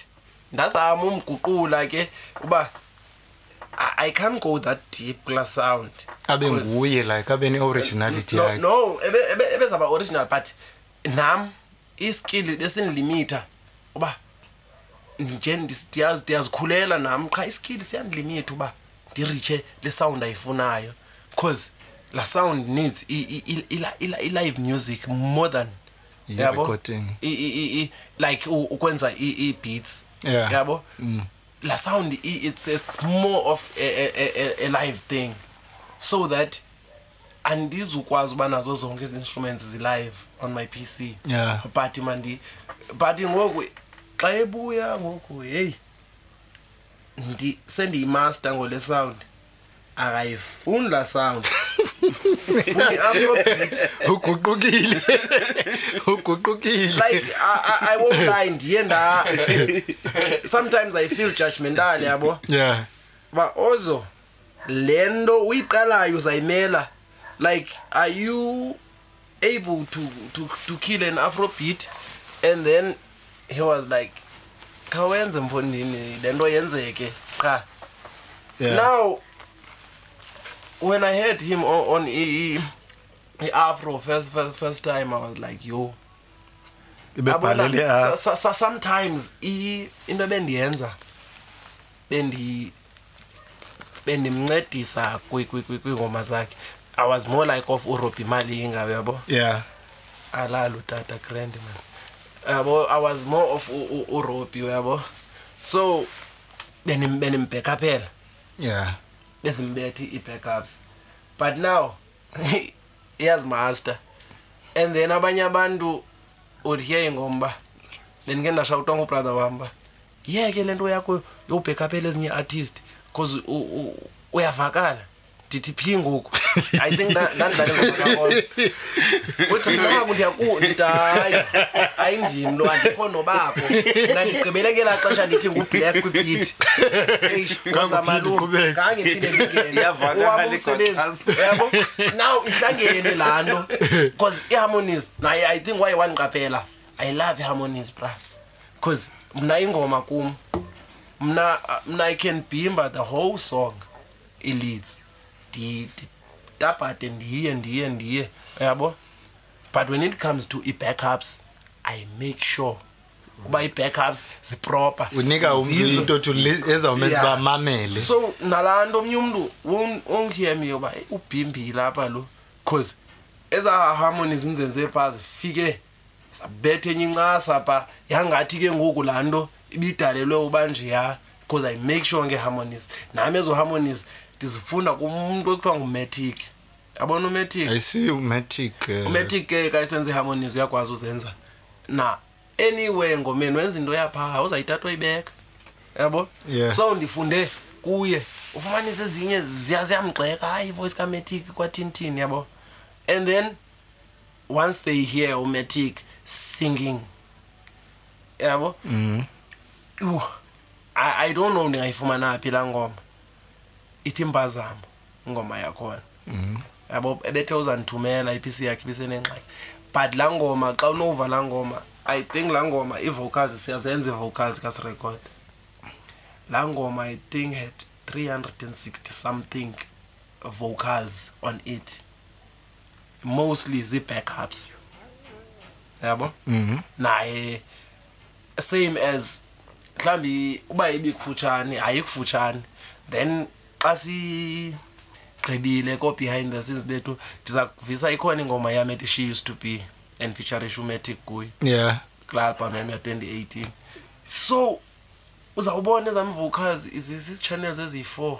ndazama umguqula ke uba I, I can't go that deep kula sound abe nguye like abe ne-originality no, no ebezaba ebe original but nam iskill besinilimita uba nje ndiyazikhulela nam qha iskill siyandilimita uba ndiritshe le sound ayifunayo because la sound needs i-live music more than yabo recording I- i- i- like u- ukwenza i- i-beats Yeah. Mm. yabo la sound i- it's, it's more of a, a, a, a- a live thing so that andizukwazi uba nazo zonke izi-instruments zilive on my p c Yeah. but mandi but ngoku xa ebuya ngoku heyi ndi- sendiyimaster ngole sound akayifuni la sound funa i-afrobeat uguqukile uguqukile like I, I, I won't lie ndiye nda sometimes i feel judgmental yabo yeah ba ozo lento uyiqalayo uzayimela like are you able to, to, to kill an afro beat and then he was like khawenze mfondini le nto yenzeke qha yeah. now when i heard him on, on e, e, afro first, first, first time i was like yo sometimes into ebendiyenza bendi bendimncedisa kwi- kwi- kwi- kwiingoma zakhe i was more like of urobhi malinga uyabo yeah alalo tata grand man yabo i was more of u- u- urobhi uyabo so bendim- bendimbhekhaphela yeah bezimbethi ii-backups but now iyazimaster and then abanye abantu would hear ingoma uba bendike ndashawutwa ngubrother wam uba yeke le nto yakho yobhekaphela ezinye artist because uyavakala ndithi phi ngoku i think ndandidlaleuthi naku ndiyakundidaya ayindim lo andikho nobakho nandigqibelekela xesha ndithi ngublack kwipiti eyizamalunge kange phinde ndingeneyabo now ihlangene laa nto because iharmonies naye i think waye wandiqaphela i love iharmonies bra because mna ingoma kum mna mna i can bimba the whole song ileads nditabhade ndiye ndiye ndiye uyabo but when it comes to i-backups i make sure uba i-backups ziproper unika umntu Zizo- into to li- ezawumenza uba Yeah. amamele so nalaa nto omnye umntu ongihemeyo yoba ubhimbile apha lo because eza harmonies nzenze phaa zifike sabetha enye incasa pha yangathi ke ngoku laa nto ibidalelwe uba njeya because i make sure ngeharmonise nam ezo harmonise ndizifunda kumntu ekuthiwa ngumatic yabona umatic ayisiyo umatic eh. umatic ke ka isenza iharmonise uyakwazi uzenza na anyway ngomeni wenza into yaphaa uzayitata oyibeka yabo yeah. so ndifunde kuye ufumanise ezinye ziyamgxeka hayi ivoice kametic kwathintini yabo and then once they hear umatic singing yabo mm. Yho, I, i don't know ndingayifumana phi laa ngoma ithi impazamo ingoma yakhona mm. yabo ebethe uzandithumela i-pc yakhe ibisenengxaki but laa ngoma xa unova laa ngoma i think laa ngoma ii-vocals siyazenza ii-vocals kasirecord laa ngoma i think had 360 something vocals on it mostly zii-backups yabo mhm. naye same as mhlawumbi uba ibikufutshane hayikufutshane then xa si gqibile ko behind the scenes bethu ndiza kuvisa ikhona ingoma yam ethi she used to be and featuring shumetic kuyo yeah kula album yam ya-2018 so uzawubona ezamvuka izi-channels eziyi-four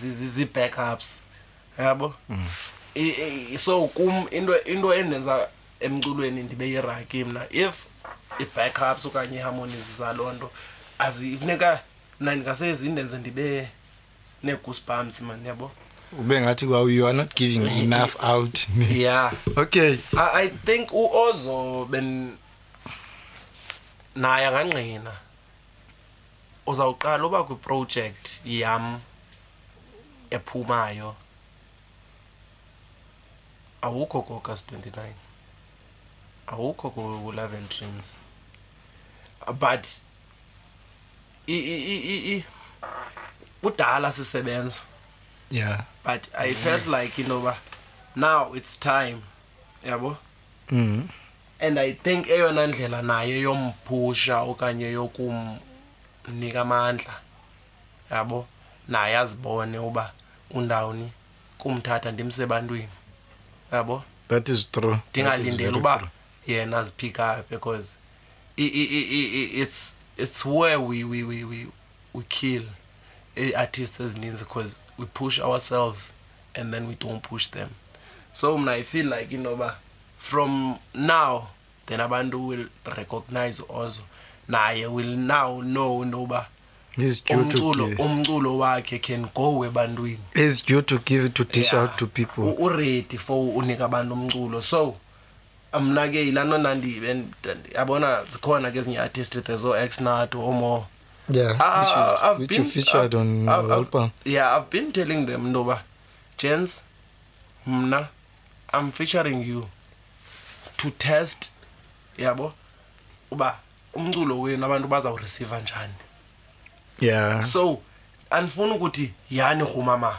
zi- zi- zii-backups yabo I- i- so kum into into endenza emculweni ndibe yiraki mna if i-backups okanye ii-harmonies zaloo nto azifuneka mna ndingasezi indenze ndibe nee-goosebumps mani yabo ube ngathi kwaw you are not giving enough out yeah okay I, I think uozo ben naye angangqina uzawuqala uba kwiprojekthi yam ephumayo awukho kokas 29 awukho ku-love and dreams but kudala sisebenza yeah but i felt like intoba now it's time yabo mm. and i think eyona ndlela nayo yomphusha okanye yokumnika amandla yabo naye azibone uba undawuni kumthatha ndimse ebantwini yabo that is true ndingalindela uba yena aziphikaphe because it's it's where we we we we we kill ii-artists ezininzi because we push ourselves and then we don't push them so mna i feel like into yoba from now then abantu will recognize also naye will now know into yoba He's due to umculo give. umculo wakhe can go ebantwini He's due to give it to dish Yeah. out to people. U- uredi for unika abantu umculo so mna ke yilaa nto ndandiyabona zikhona ke ezinye artist the zo ex nato omo yeah, ah, which you, ah, I've which been, you featured I've, on I've, album. yeah i've been telling them into yoba jens mna i'm featuring you to test yabo uba umculo wenu abantu bazawurisiva njani yeah so andifuni ukuthi yani rhumama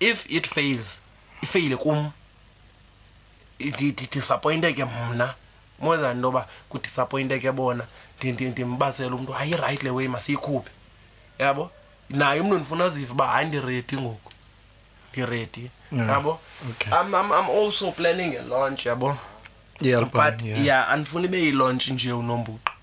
if it fails ifeyile kum ndidisappointeke mna more than into yoba kudisappointeke bona ndimbasele umntu hayi right le way masiyikhuphe yabo naye umntu ndifuna azive uba hayi ndiredi ngoku ndiredi mm. yabo i'm also planning a launch yabo but ya andifuni ibe yilaunch nje unombuqo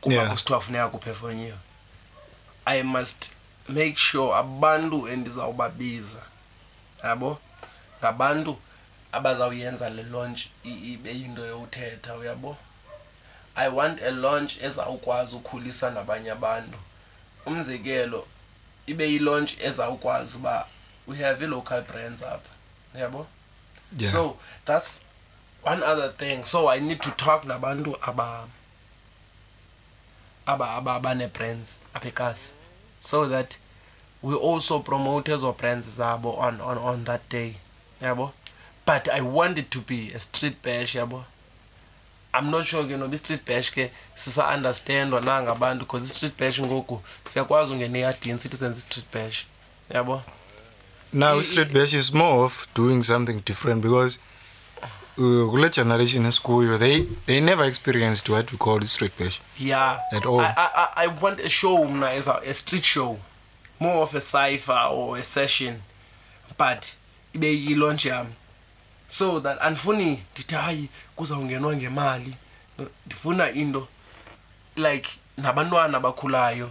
kuba Yeah. kusithiwa funeka kuphefonywe i must make sure abantu endizawubabiza yabo ngabantu abazawuyenza le launch i- ibe yinto yowuthetha uyabo i want a launch ezawukwazi ukhulisa nabanye abantu umzekelo ibe yilaunch ezawukwazi uba we have i-local brands apha yabo Yeah. so that's one other thing so i need to talk nabantu aba aba aba abanebrands apha ekasi so that we also promote ezo brands zabo on, on, on that day yabo but i want it to be a street bash yabo i'm not sure ke noba i-street bash ke sisa-understandwa na ngabantu because i-street bash ngoku siyakwazi ungena eyadini sithi senza i-street bash yabo now I, straight base is more of doing something different because uh, kule generation esikuyo they, they never experienced what we call straight base yeah at all I, I, I want a show mna as a, a street show more of a cipher or a session but ibe yilaunch yam so that andifuni ndithi hayi kuzawungenwa ngemali ndifuna into like nabantwana abakhulayo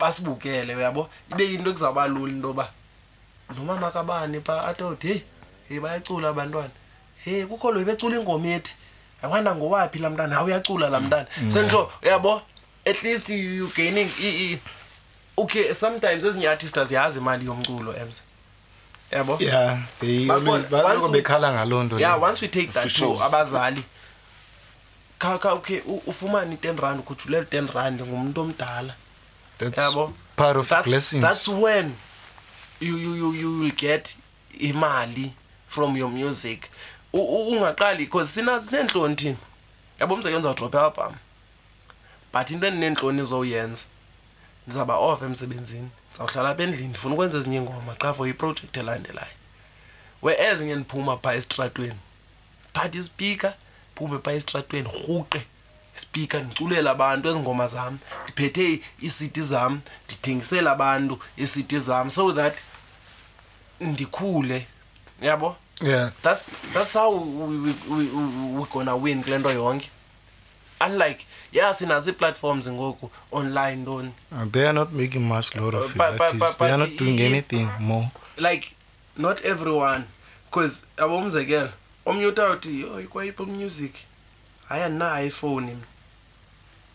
basibukele uyabo ibe yinto ekuzawuba lula into yoba nomama kabani pha atoti heyi heyi bayacula abantwana heyi kukho loyi becula ingoma ethi yawanda ngowaphi laa mntana hawu uyacula laa mntana mm. senditsho uyabo at least you gaining okay sometimes ezinye artist aziyazi imali yomculo emse yabo yeah they always bekhala ngaloo nto yeah once we take that to abazali khakha okay u- ufumane i-ten rand ukhuthulele ten rand ngumntu omdala that's yabo part of that's, blessings that's when you, you, you, you will get imali from your music U- u- ungaqali because sina sineentloni thina yabo umzekelo ndizawudropha ialbum but into endineentloni izowuyenza ndizawuba off emsebenzini ndizawuhlala apha endlini ndifuna ukwenza ezinye iingoma qha for iprojekthi elandelayo whereas nge ndiphuma phaa esitratweni but isipika phume pha esitratweni rhuqe isipika ndiculela abantu ezi ngoma zam ndiphethe iisiti zam ndithengisele abantu iisiti zam so that ndikhule yabo yeah that's that's how we we we, we, we gonna win kule nto yonke unlike yeah sinazo ii-platforms ngoku online ntoni Uh, they are not making much lot of it But- but- artists. but- they are but not doing i- anything more like not everyone because yabo umzekelo omnye utawuthi yho ikwayiple music hayi andinayo ifowuni mna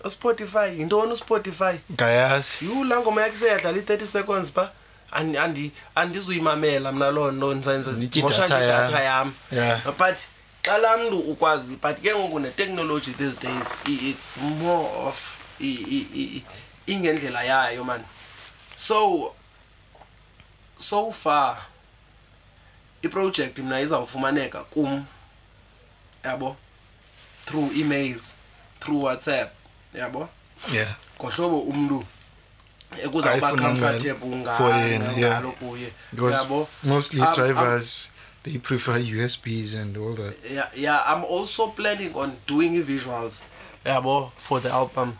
uspotify yintoni uspotify ngayazi yhu laa ngoma yakhe seyadlala i-thirty seconds pha Andi- andi- andizuyimamela mna loo nto Nditye idatha ndizayenzaidatha yam. yam Yeah. but xa laa mntu ukwazi but ke ngoku netechnology these days i- it's more of i- i- i- i- ingendlela yayo mani so so far iproject mna izawufumaneka kum yabo through emails through whatsapp yabo yeah ngohlobo umntu ekuzawuba comfortable ngalo kuye yabo mostly um, drivers um, they prefer USBs and all that. Yeah, yeah. I'm also planning on doing visuals, yeah, for the album.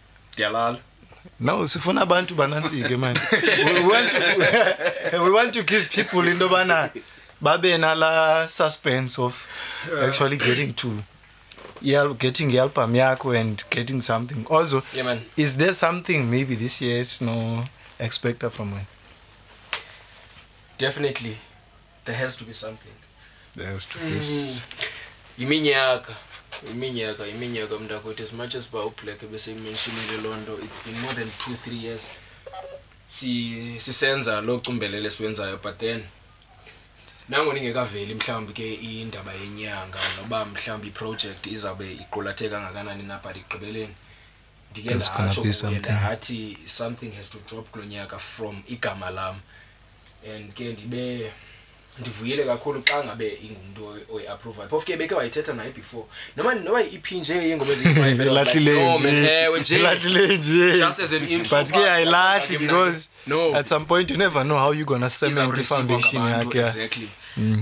Dalal. No, sifuna abantu banantsike man. we want to give people into bana babe nala suspense of actually getting to getting the yakho and getting something. Also, yeah, man. is there something maybe this year it's no expected from when? Definitely. there has to be something there has to be mm. yiminyaka iminyaka iminyaka mntakwethu as much as uba ublack ebeseyimentionile loo nto it's been more than two three years sisenza si loo cumbelele siwenzayo but then nango ningekaveli mhlawumbi ke indaba yenyanga noba mhlawumbi iprojekthi izawube iqulathe kangakanani na but igqibeleni ndike There's gonna ndatsho be kuye something. ndathi something has to drop kulo nyaka from igama lam and ke ndibe ndivuyele kakhulu xa ngabe ingumntu oy- oyiaprovayo phofu ke beke wayithetha naye before noma noba iphi nje yeengoma eziyi-five and I was like, ilahlile no, man, nje ewe nje ilahlile nje Just as an intro, but ke but- ayilahli but- because No. at some point you never know how you gonna cement Izawurisiva ifoundation ngabantu, yakhe yeah. exactly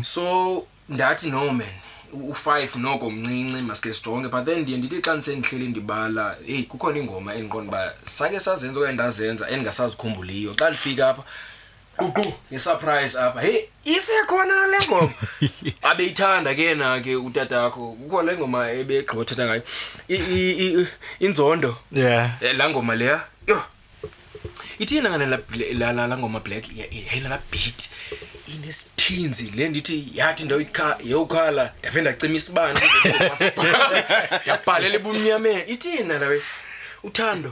so ndathi no man u-five noko mncinci maske sijonge but then ndiye ndithi xa ndisendihleli ndibala eyi kukhona ingoma endiqonda uba sake sazenza okanye ndazenza endingasazikhumbhuliyo xa ndifika apha ququ ngesurprise apha heyi isekhona le ngoma abeyithanda ke yena ke utata wakho kukho le ngoma ebegxothetha ngayo inzondo yeah eh, laa ngoma leya yho ithina ngane la- la- la- la ngoma black ya- ya- yayinala beat inesithinzi le ndithi yathi ndawuyikha- yawukhala ndave ndacima isibane ndabhalela ebumnyameni ithina lawe uthando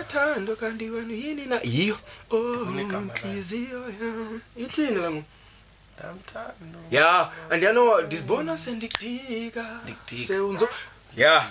uthando kanti wenu yini na yiyo oh, Kunegama layo. ntliziyo yam ithina la ngoma Ndamthanda. ya andiyanowa ndizibona sendikudika Ndikudika. sewunzo ya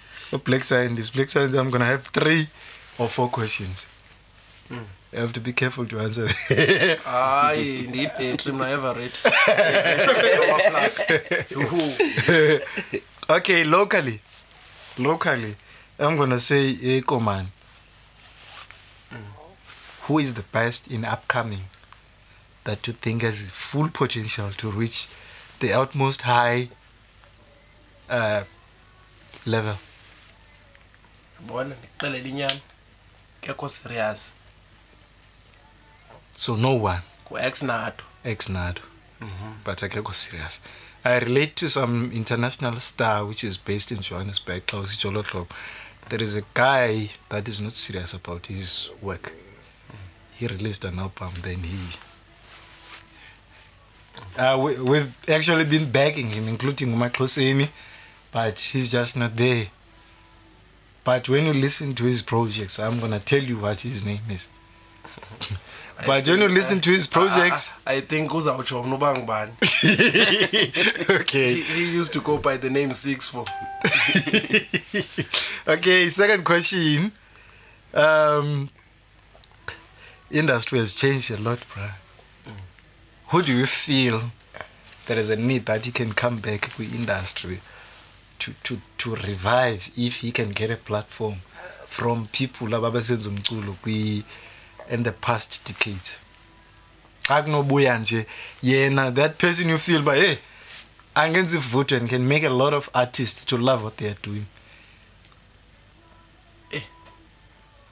a black scientist black scientist i'm gonna have three or four questions mm. You have to be careful to answer. Hayi, indeed, mna Everett. Plus. Okay, locally. Locally, I'm going to say Ekoman. Eh, Man. Who is the best in upcoming that you think has full potential to reach the utmost high uh, level? Bona ndiqelele inyani. Kekho so no one ex nado. ex nado, mm -hmm. but akekho serious i relate to some international star which is based in johannesburg klaus jolotlob there is a guy that is not serious about his work mm. he released an album then he uh, we, we've actually been begging him including umaxhoseni but he's just not there but when you listen to his projects i'm gonna tell you what his name is but when you listen to his ah, ah, projects uh, i think uzawutsho mnuba ngubani okay he, he used to go by the name six for okay second question um industry has changed a lot bra who do you feel there is a need that he can come back kwi industry to, to, to revive if he can get a platform from people ababesenza umculo and the past decade akunobuya nje yena that person you feel by hey angenzi vutho and can make a lot of artists to love what they are doing eh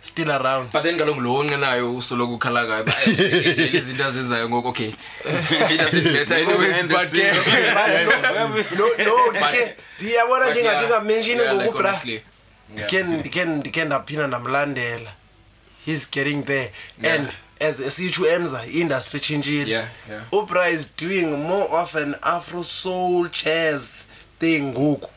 still around but then kaloku lo onqenayo usoloku ukhalakayo izinto azenzayo ngoku okay it doesn't matter anyways but ke no no ndike ndiyabona ndingatinga mention ngoku bra ndike ndike ndike ndaphina ndamlandela he's getting there yeah. and as esitsho emza industry tshintshile yeah, yeah. ubra is doing more of an afro soul jazz thing ngoku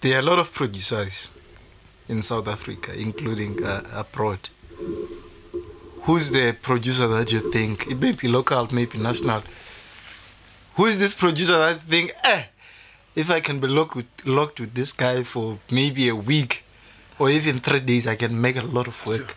there are a lot of producers mm. in South Africa, including uh, abroad. Who's the producer that you think? It may be local, maybe national. Who is this producer that think, eh, if I can be locked with, locked with this guy for maybe a week or even three days, I can make a lot of work.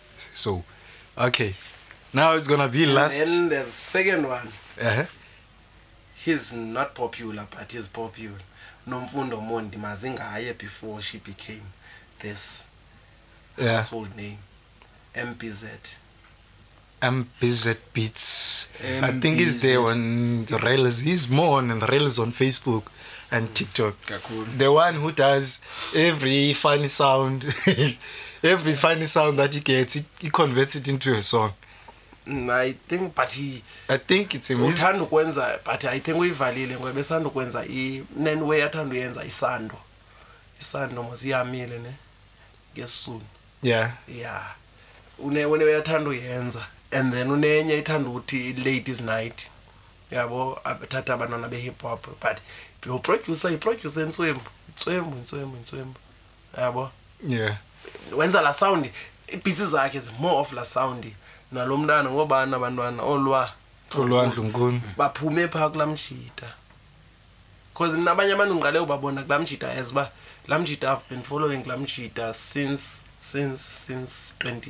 so okay now it's gonna be lasten the second one uh -huh. he's not popular but he's popular nomfundo mondi mazingaye before she became this yeah. household name mbz mbz beats M-B-Z. i think he's there on the rails he's more on the rails on facebook and tiktok Kakhulu. the one who does every funny sound every funny sound that he gets he, he converts it into a song Mm, i think but he i think it's amazing uthanda ukwenza but i think uyivalile ngoba esanda ukwenza i- nenway athanda uyenza isando isando mos iyamile ne ngesisunu yeah ya une une uyathanda uyenza and then unenye ithanda ukuthi ladies night yabo abathatha abantwana be-hip hop but uproducer yiproducer intswembu intswembu intswembu intswembu yabo yeah wenza la sound iipitsi zakhe zimore of la sound nalo mntana ngobani abantwana olwa olwandlunkuni baphume phaa kulaa mjita because mna abanye abantu ngiqale ubabona kulaa mjita as uba laa mjita i've been following kulaa mjita since since since 20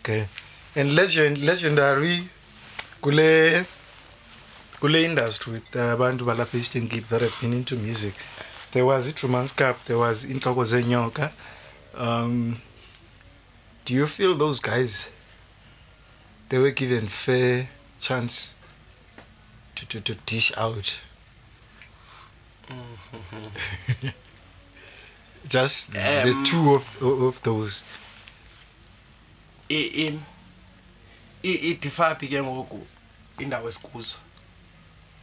okay and legend legendary kule kule industry with abantu balapha eastern cape that have been into music there was itrumans cup there was iintloko zenyoka um do you feel those guys they were given fair chance to, to, to dish out just um, the two of, of those idifaphi ke ngoku indawo esikuzo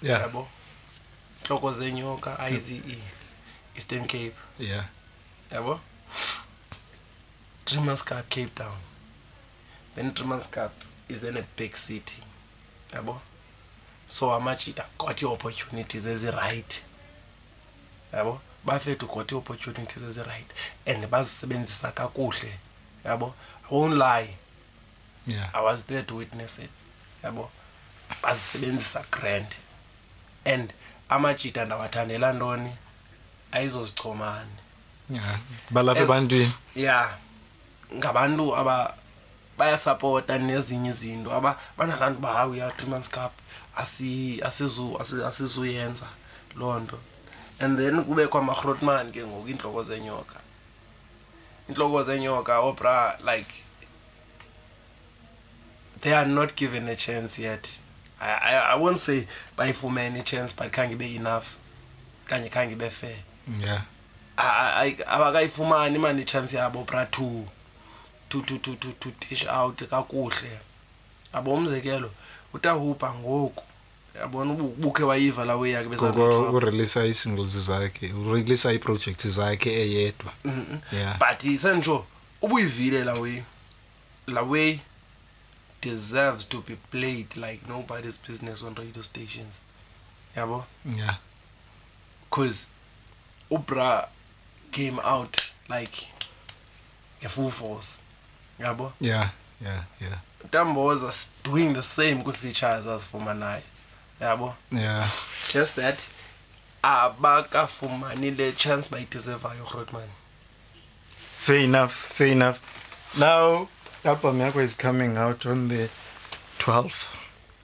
yabo ntloko zenyoka ize eastern cape yeah yabo dreamers cup cape town then dreamers cup is in a big city yabo so amajita got i-opportunities ezirayithi yabo bafethu got i-opportunities ezirayithi and bazisebenzisa kakuhle yabo i won't lie yeah. i was there to witness it yabo bazisebenzisa grand and amajita ndawathandela ntoni ayizozichomani yeah. balapha ebantwini ya yeah. ngabantu aba bayasapota nezinye izinto aba banalaa nto uba hawu ya two months cup asizuyenza loo nto and then kubekho amarhotman ke ngoku iintloko zenyoka intloko zenyoka obra oh, like they are not given a chance yet i, I, I won't say bayifumene ichance but khange ibe enough kanye khange ibe fair yeah abakayifumani mani ichance yabo bra two to to to to to dish out kakuhle abo umzekelo utahupa ngoku yabona ubu- ubukhe wayiva lawe yakhe beza ngoko netrop ureleasa ii-singles zakhe ureleasa iiprojekthi zakhe eyedwa ya but isanditsho ubuyivile lawe lawe deserves to be played like nobody's business on radio stations yabo ya because ubra came out like nge-full force yabo yeah yeah yeah Tamboza is doing the same kwi features azifumanayo yabo yeah just that abakafumani le chance bayideservayo Rodman fair enough fair enough now album yakho is coming out on the 12th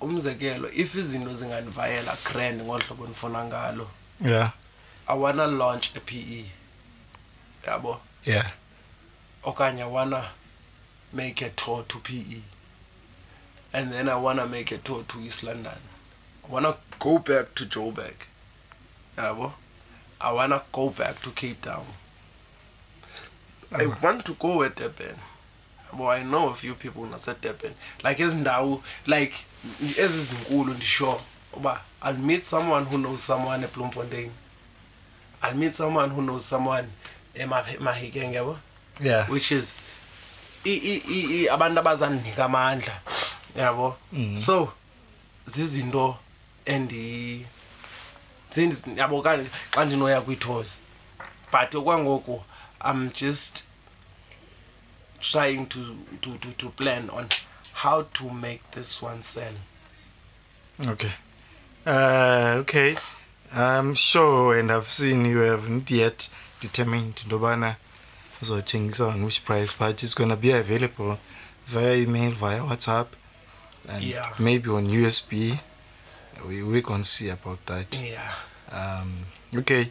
umzekelo if izinto zinganivayela grand ngolu hlobo ndifuna ngalo yeah i wanna launch a p e yabo yeah okanye i wanna make a tour to p e and then i wanna make a tour to east london i wanna go back to joburg yabo i wanna go back to cape town i want to go edurban yabo i know a few people nasedurban like ezi ndawo like ezi zinkulu ndisure uba i'll meet someone who knows someone ebloemfontein i'll meet someone who knows someone emahikeng yabo yeah. which is abantu abazandinika amandla yabo mm. so zizinto endi yabo xa ndinoya kwiithozi but okwangoku i'm just trying to, to, to, to plan on how to make this one sell. Okay. Uh, okay. I'm sure and I've seen you haven't yet determined Lobana so things on which price but it's gonna be available via email, via WhatsApp and yeah. maybe on USB. We we can see about that. Yeah. Um, okay.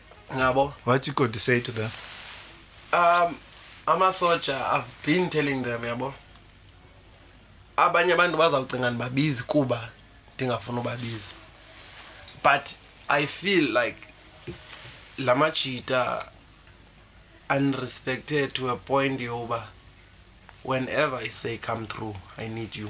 ngabo what you got to say to them um amasoja i've been telling them yabo abanye abantu bazawucinga ndibabizi kuba ndingafuni ubabiza but i feel like la majita unrespected to a point yoba whenever i say come through i need you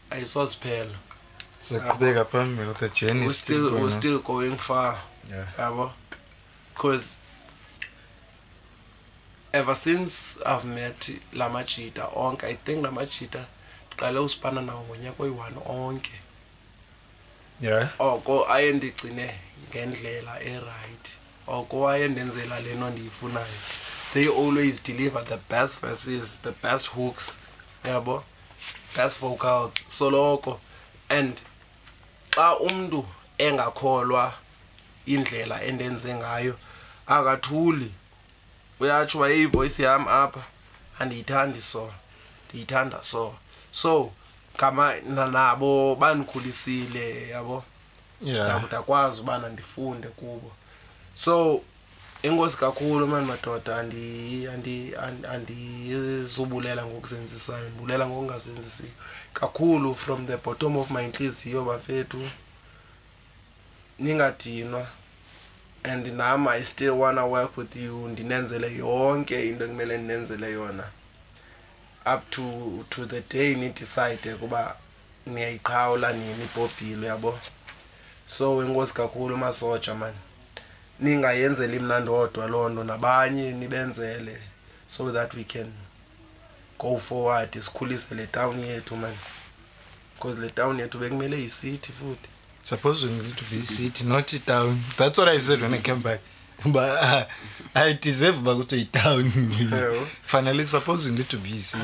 ayisosiphela siqhubeka phambili the journey is still, still, we're still going far yeah. yabo because ever since i've met la majita onke i think la majita ndiqale usibana nawo ngonyaka oyi-one onke yeah. oko aye ndigcine ngendlela erayithi oko waye ndenzela le nto ndiyifunayo they always deliver the best verses the best hooks yabo yeah, that's vocals soloko and xa umntu engakholwa indlela endenze ngayo akathuli uyatsho uba ivoice yam apha andiyithandi so ndiyithanda so so ngama nabo bandikhulisile yabo yeah. ndakwazi ubana ndifunde kubo so enkosi kakhulu mani madoda andizubulela ngokuzenzisayo ndibulela ngokungazenzisiyo kakhulu from the bottom of my ntliziyo bafethu ningadinwa and nam i still wanna work with you ndinenzele yonke into ekumele ndinenzele yona up to to the day nidicide ukuba niyayiqhawula nini ibhobhile yabo so wenkosi kakhulu masoja mani ningayenzeli mna ndodwa loo nto nabanye nibenzele so that we can go forward sikhulise le town yethu mani because le town yethu bekumele yicity futhi suppose we need to be city not itown that's what i said when i came back uba i deserve uba kuthiwa yitown fanele suppose we need to be city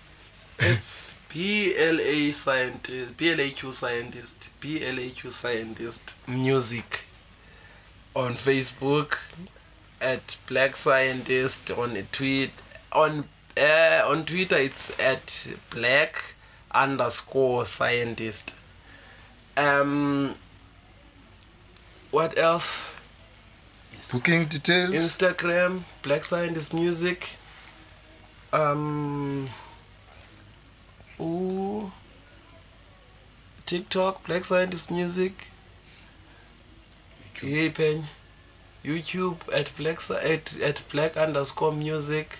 it's PLA scientist, PLAQ scientist, PLAQ scientist music on Facebook at Black Scientist on tweet on uh, on Twitter it's at Black underscore scientist um, what else? Booking details. Instagram, Black Scientist Music. Um, ooh, TikTok, Black Scientist Music. YouTube. Hey, Pen. YouTube at black at, at black underscore music.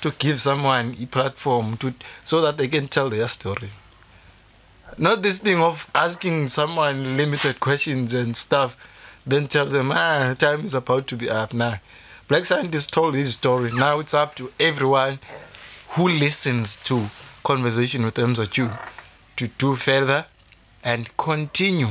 to give someone a platform to so that they can tell their story Not this thing of asking someone limited questions and stuff, then tell them, ah, time is about to be up now. Black scientist told his story. Now it's up to everyone who listens to conversation with MZQ to do further and continue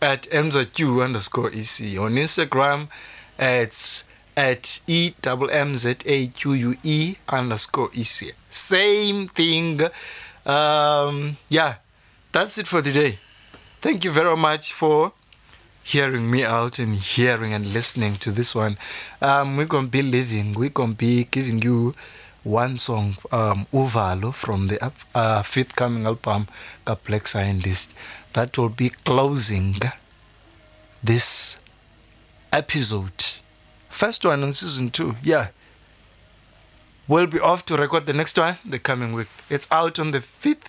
at mzq underscore ec on Instagram. It's at e double m z a q u e underscore ec. Same thing. Um, yeah, that's it for today. Thank you very much for hearing me out and hearing and listening to this one. Um, we're going to be leaving. we're going to be giving you one song, um, Uvalo, from the uh, fifth coming album, The and Scientist, that will be closing this episode. First one on season two, yeah. We'll be off to record the next one the coming week. It's out on the 5th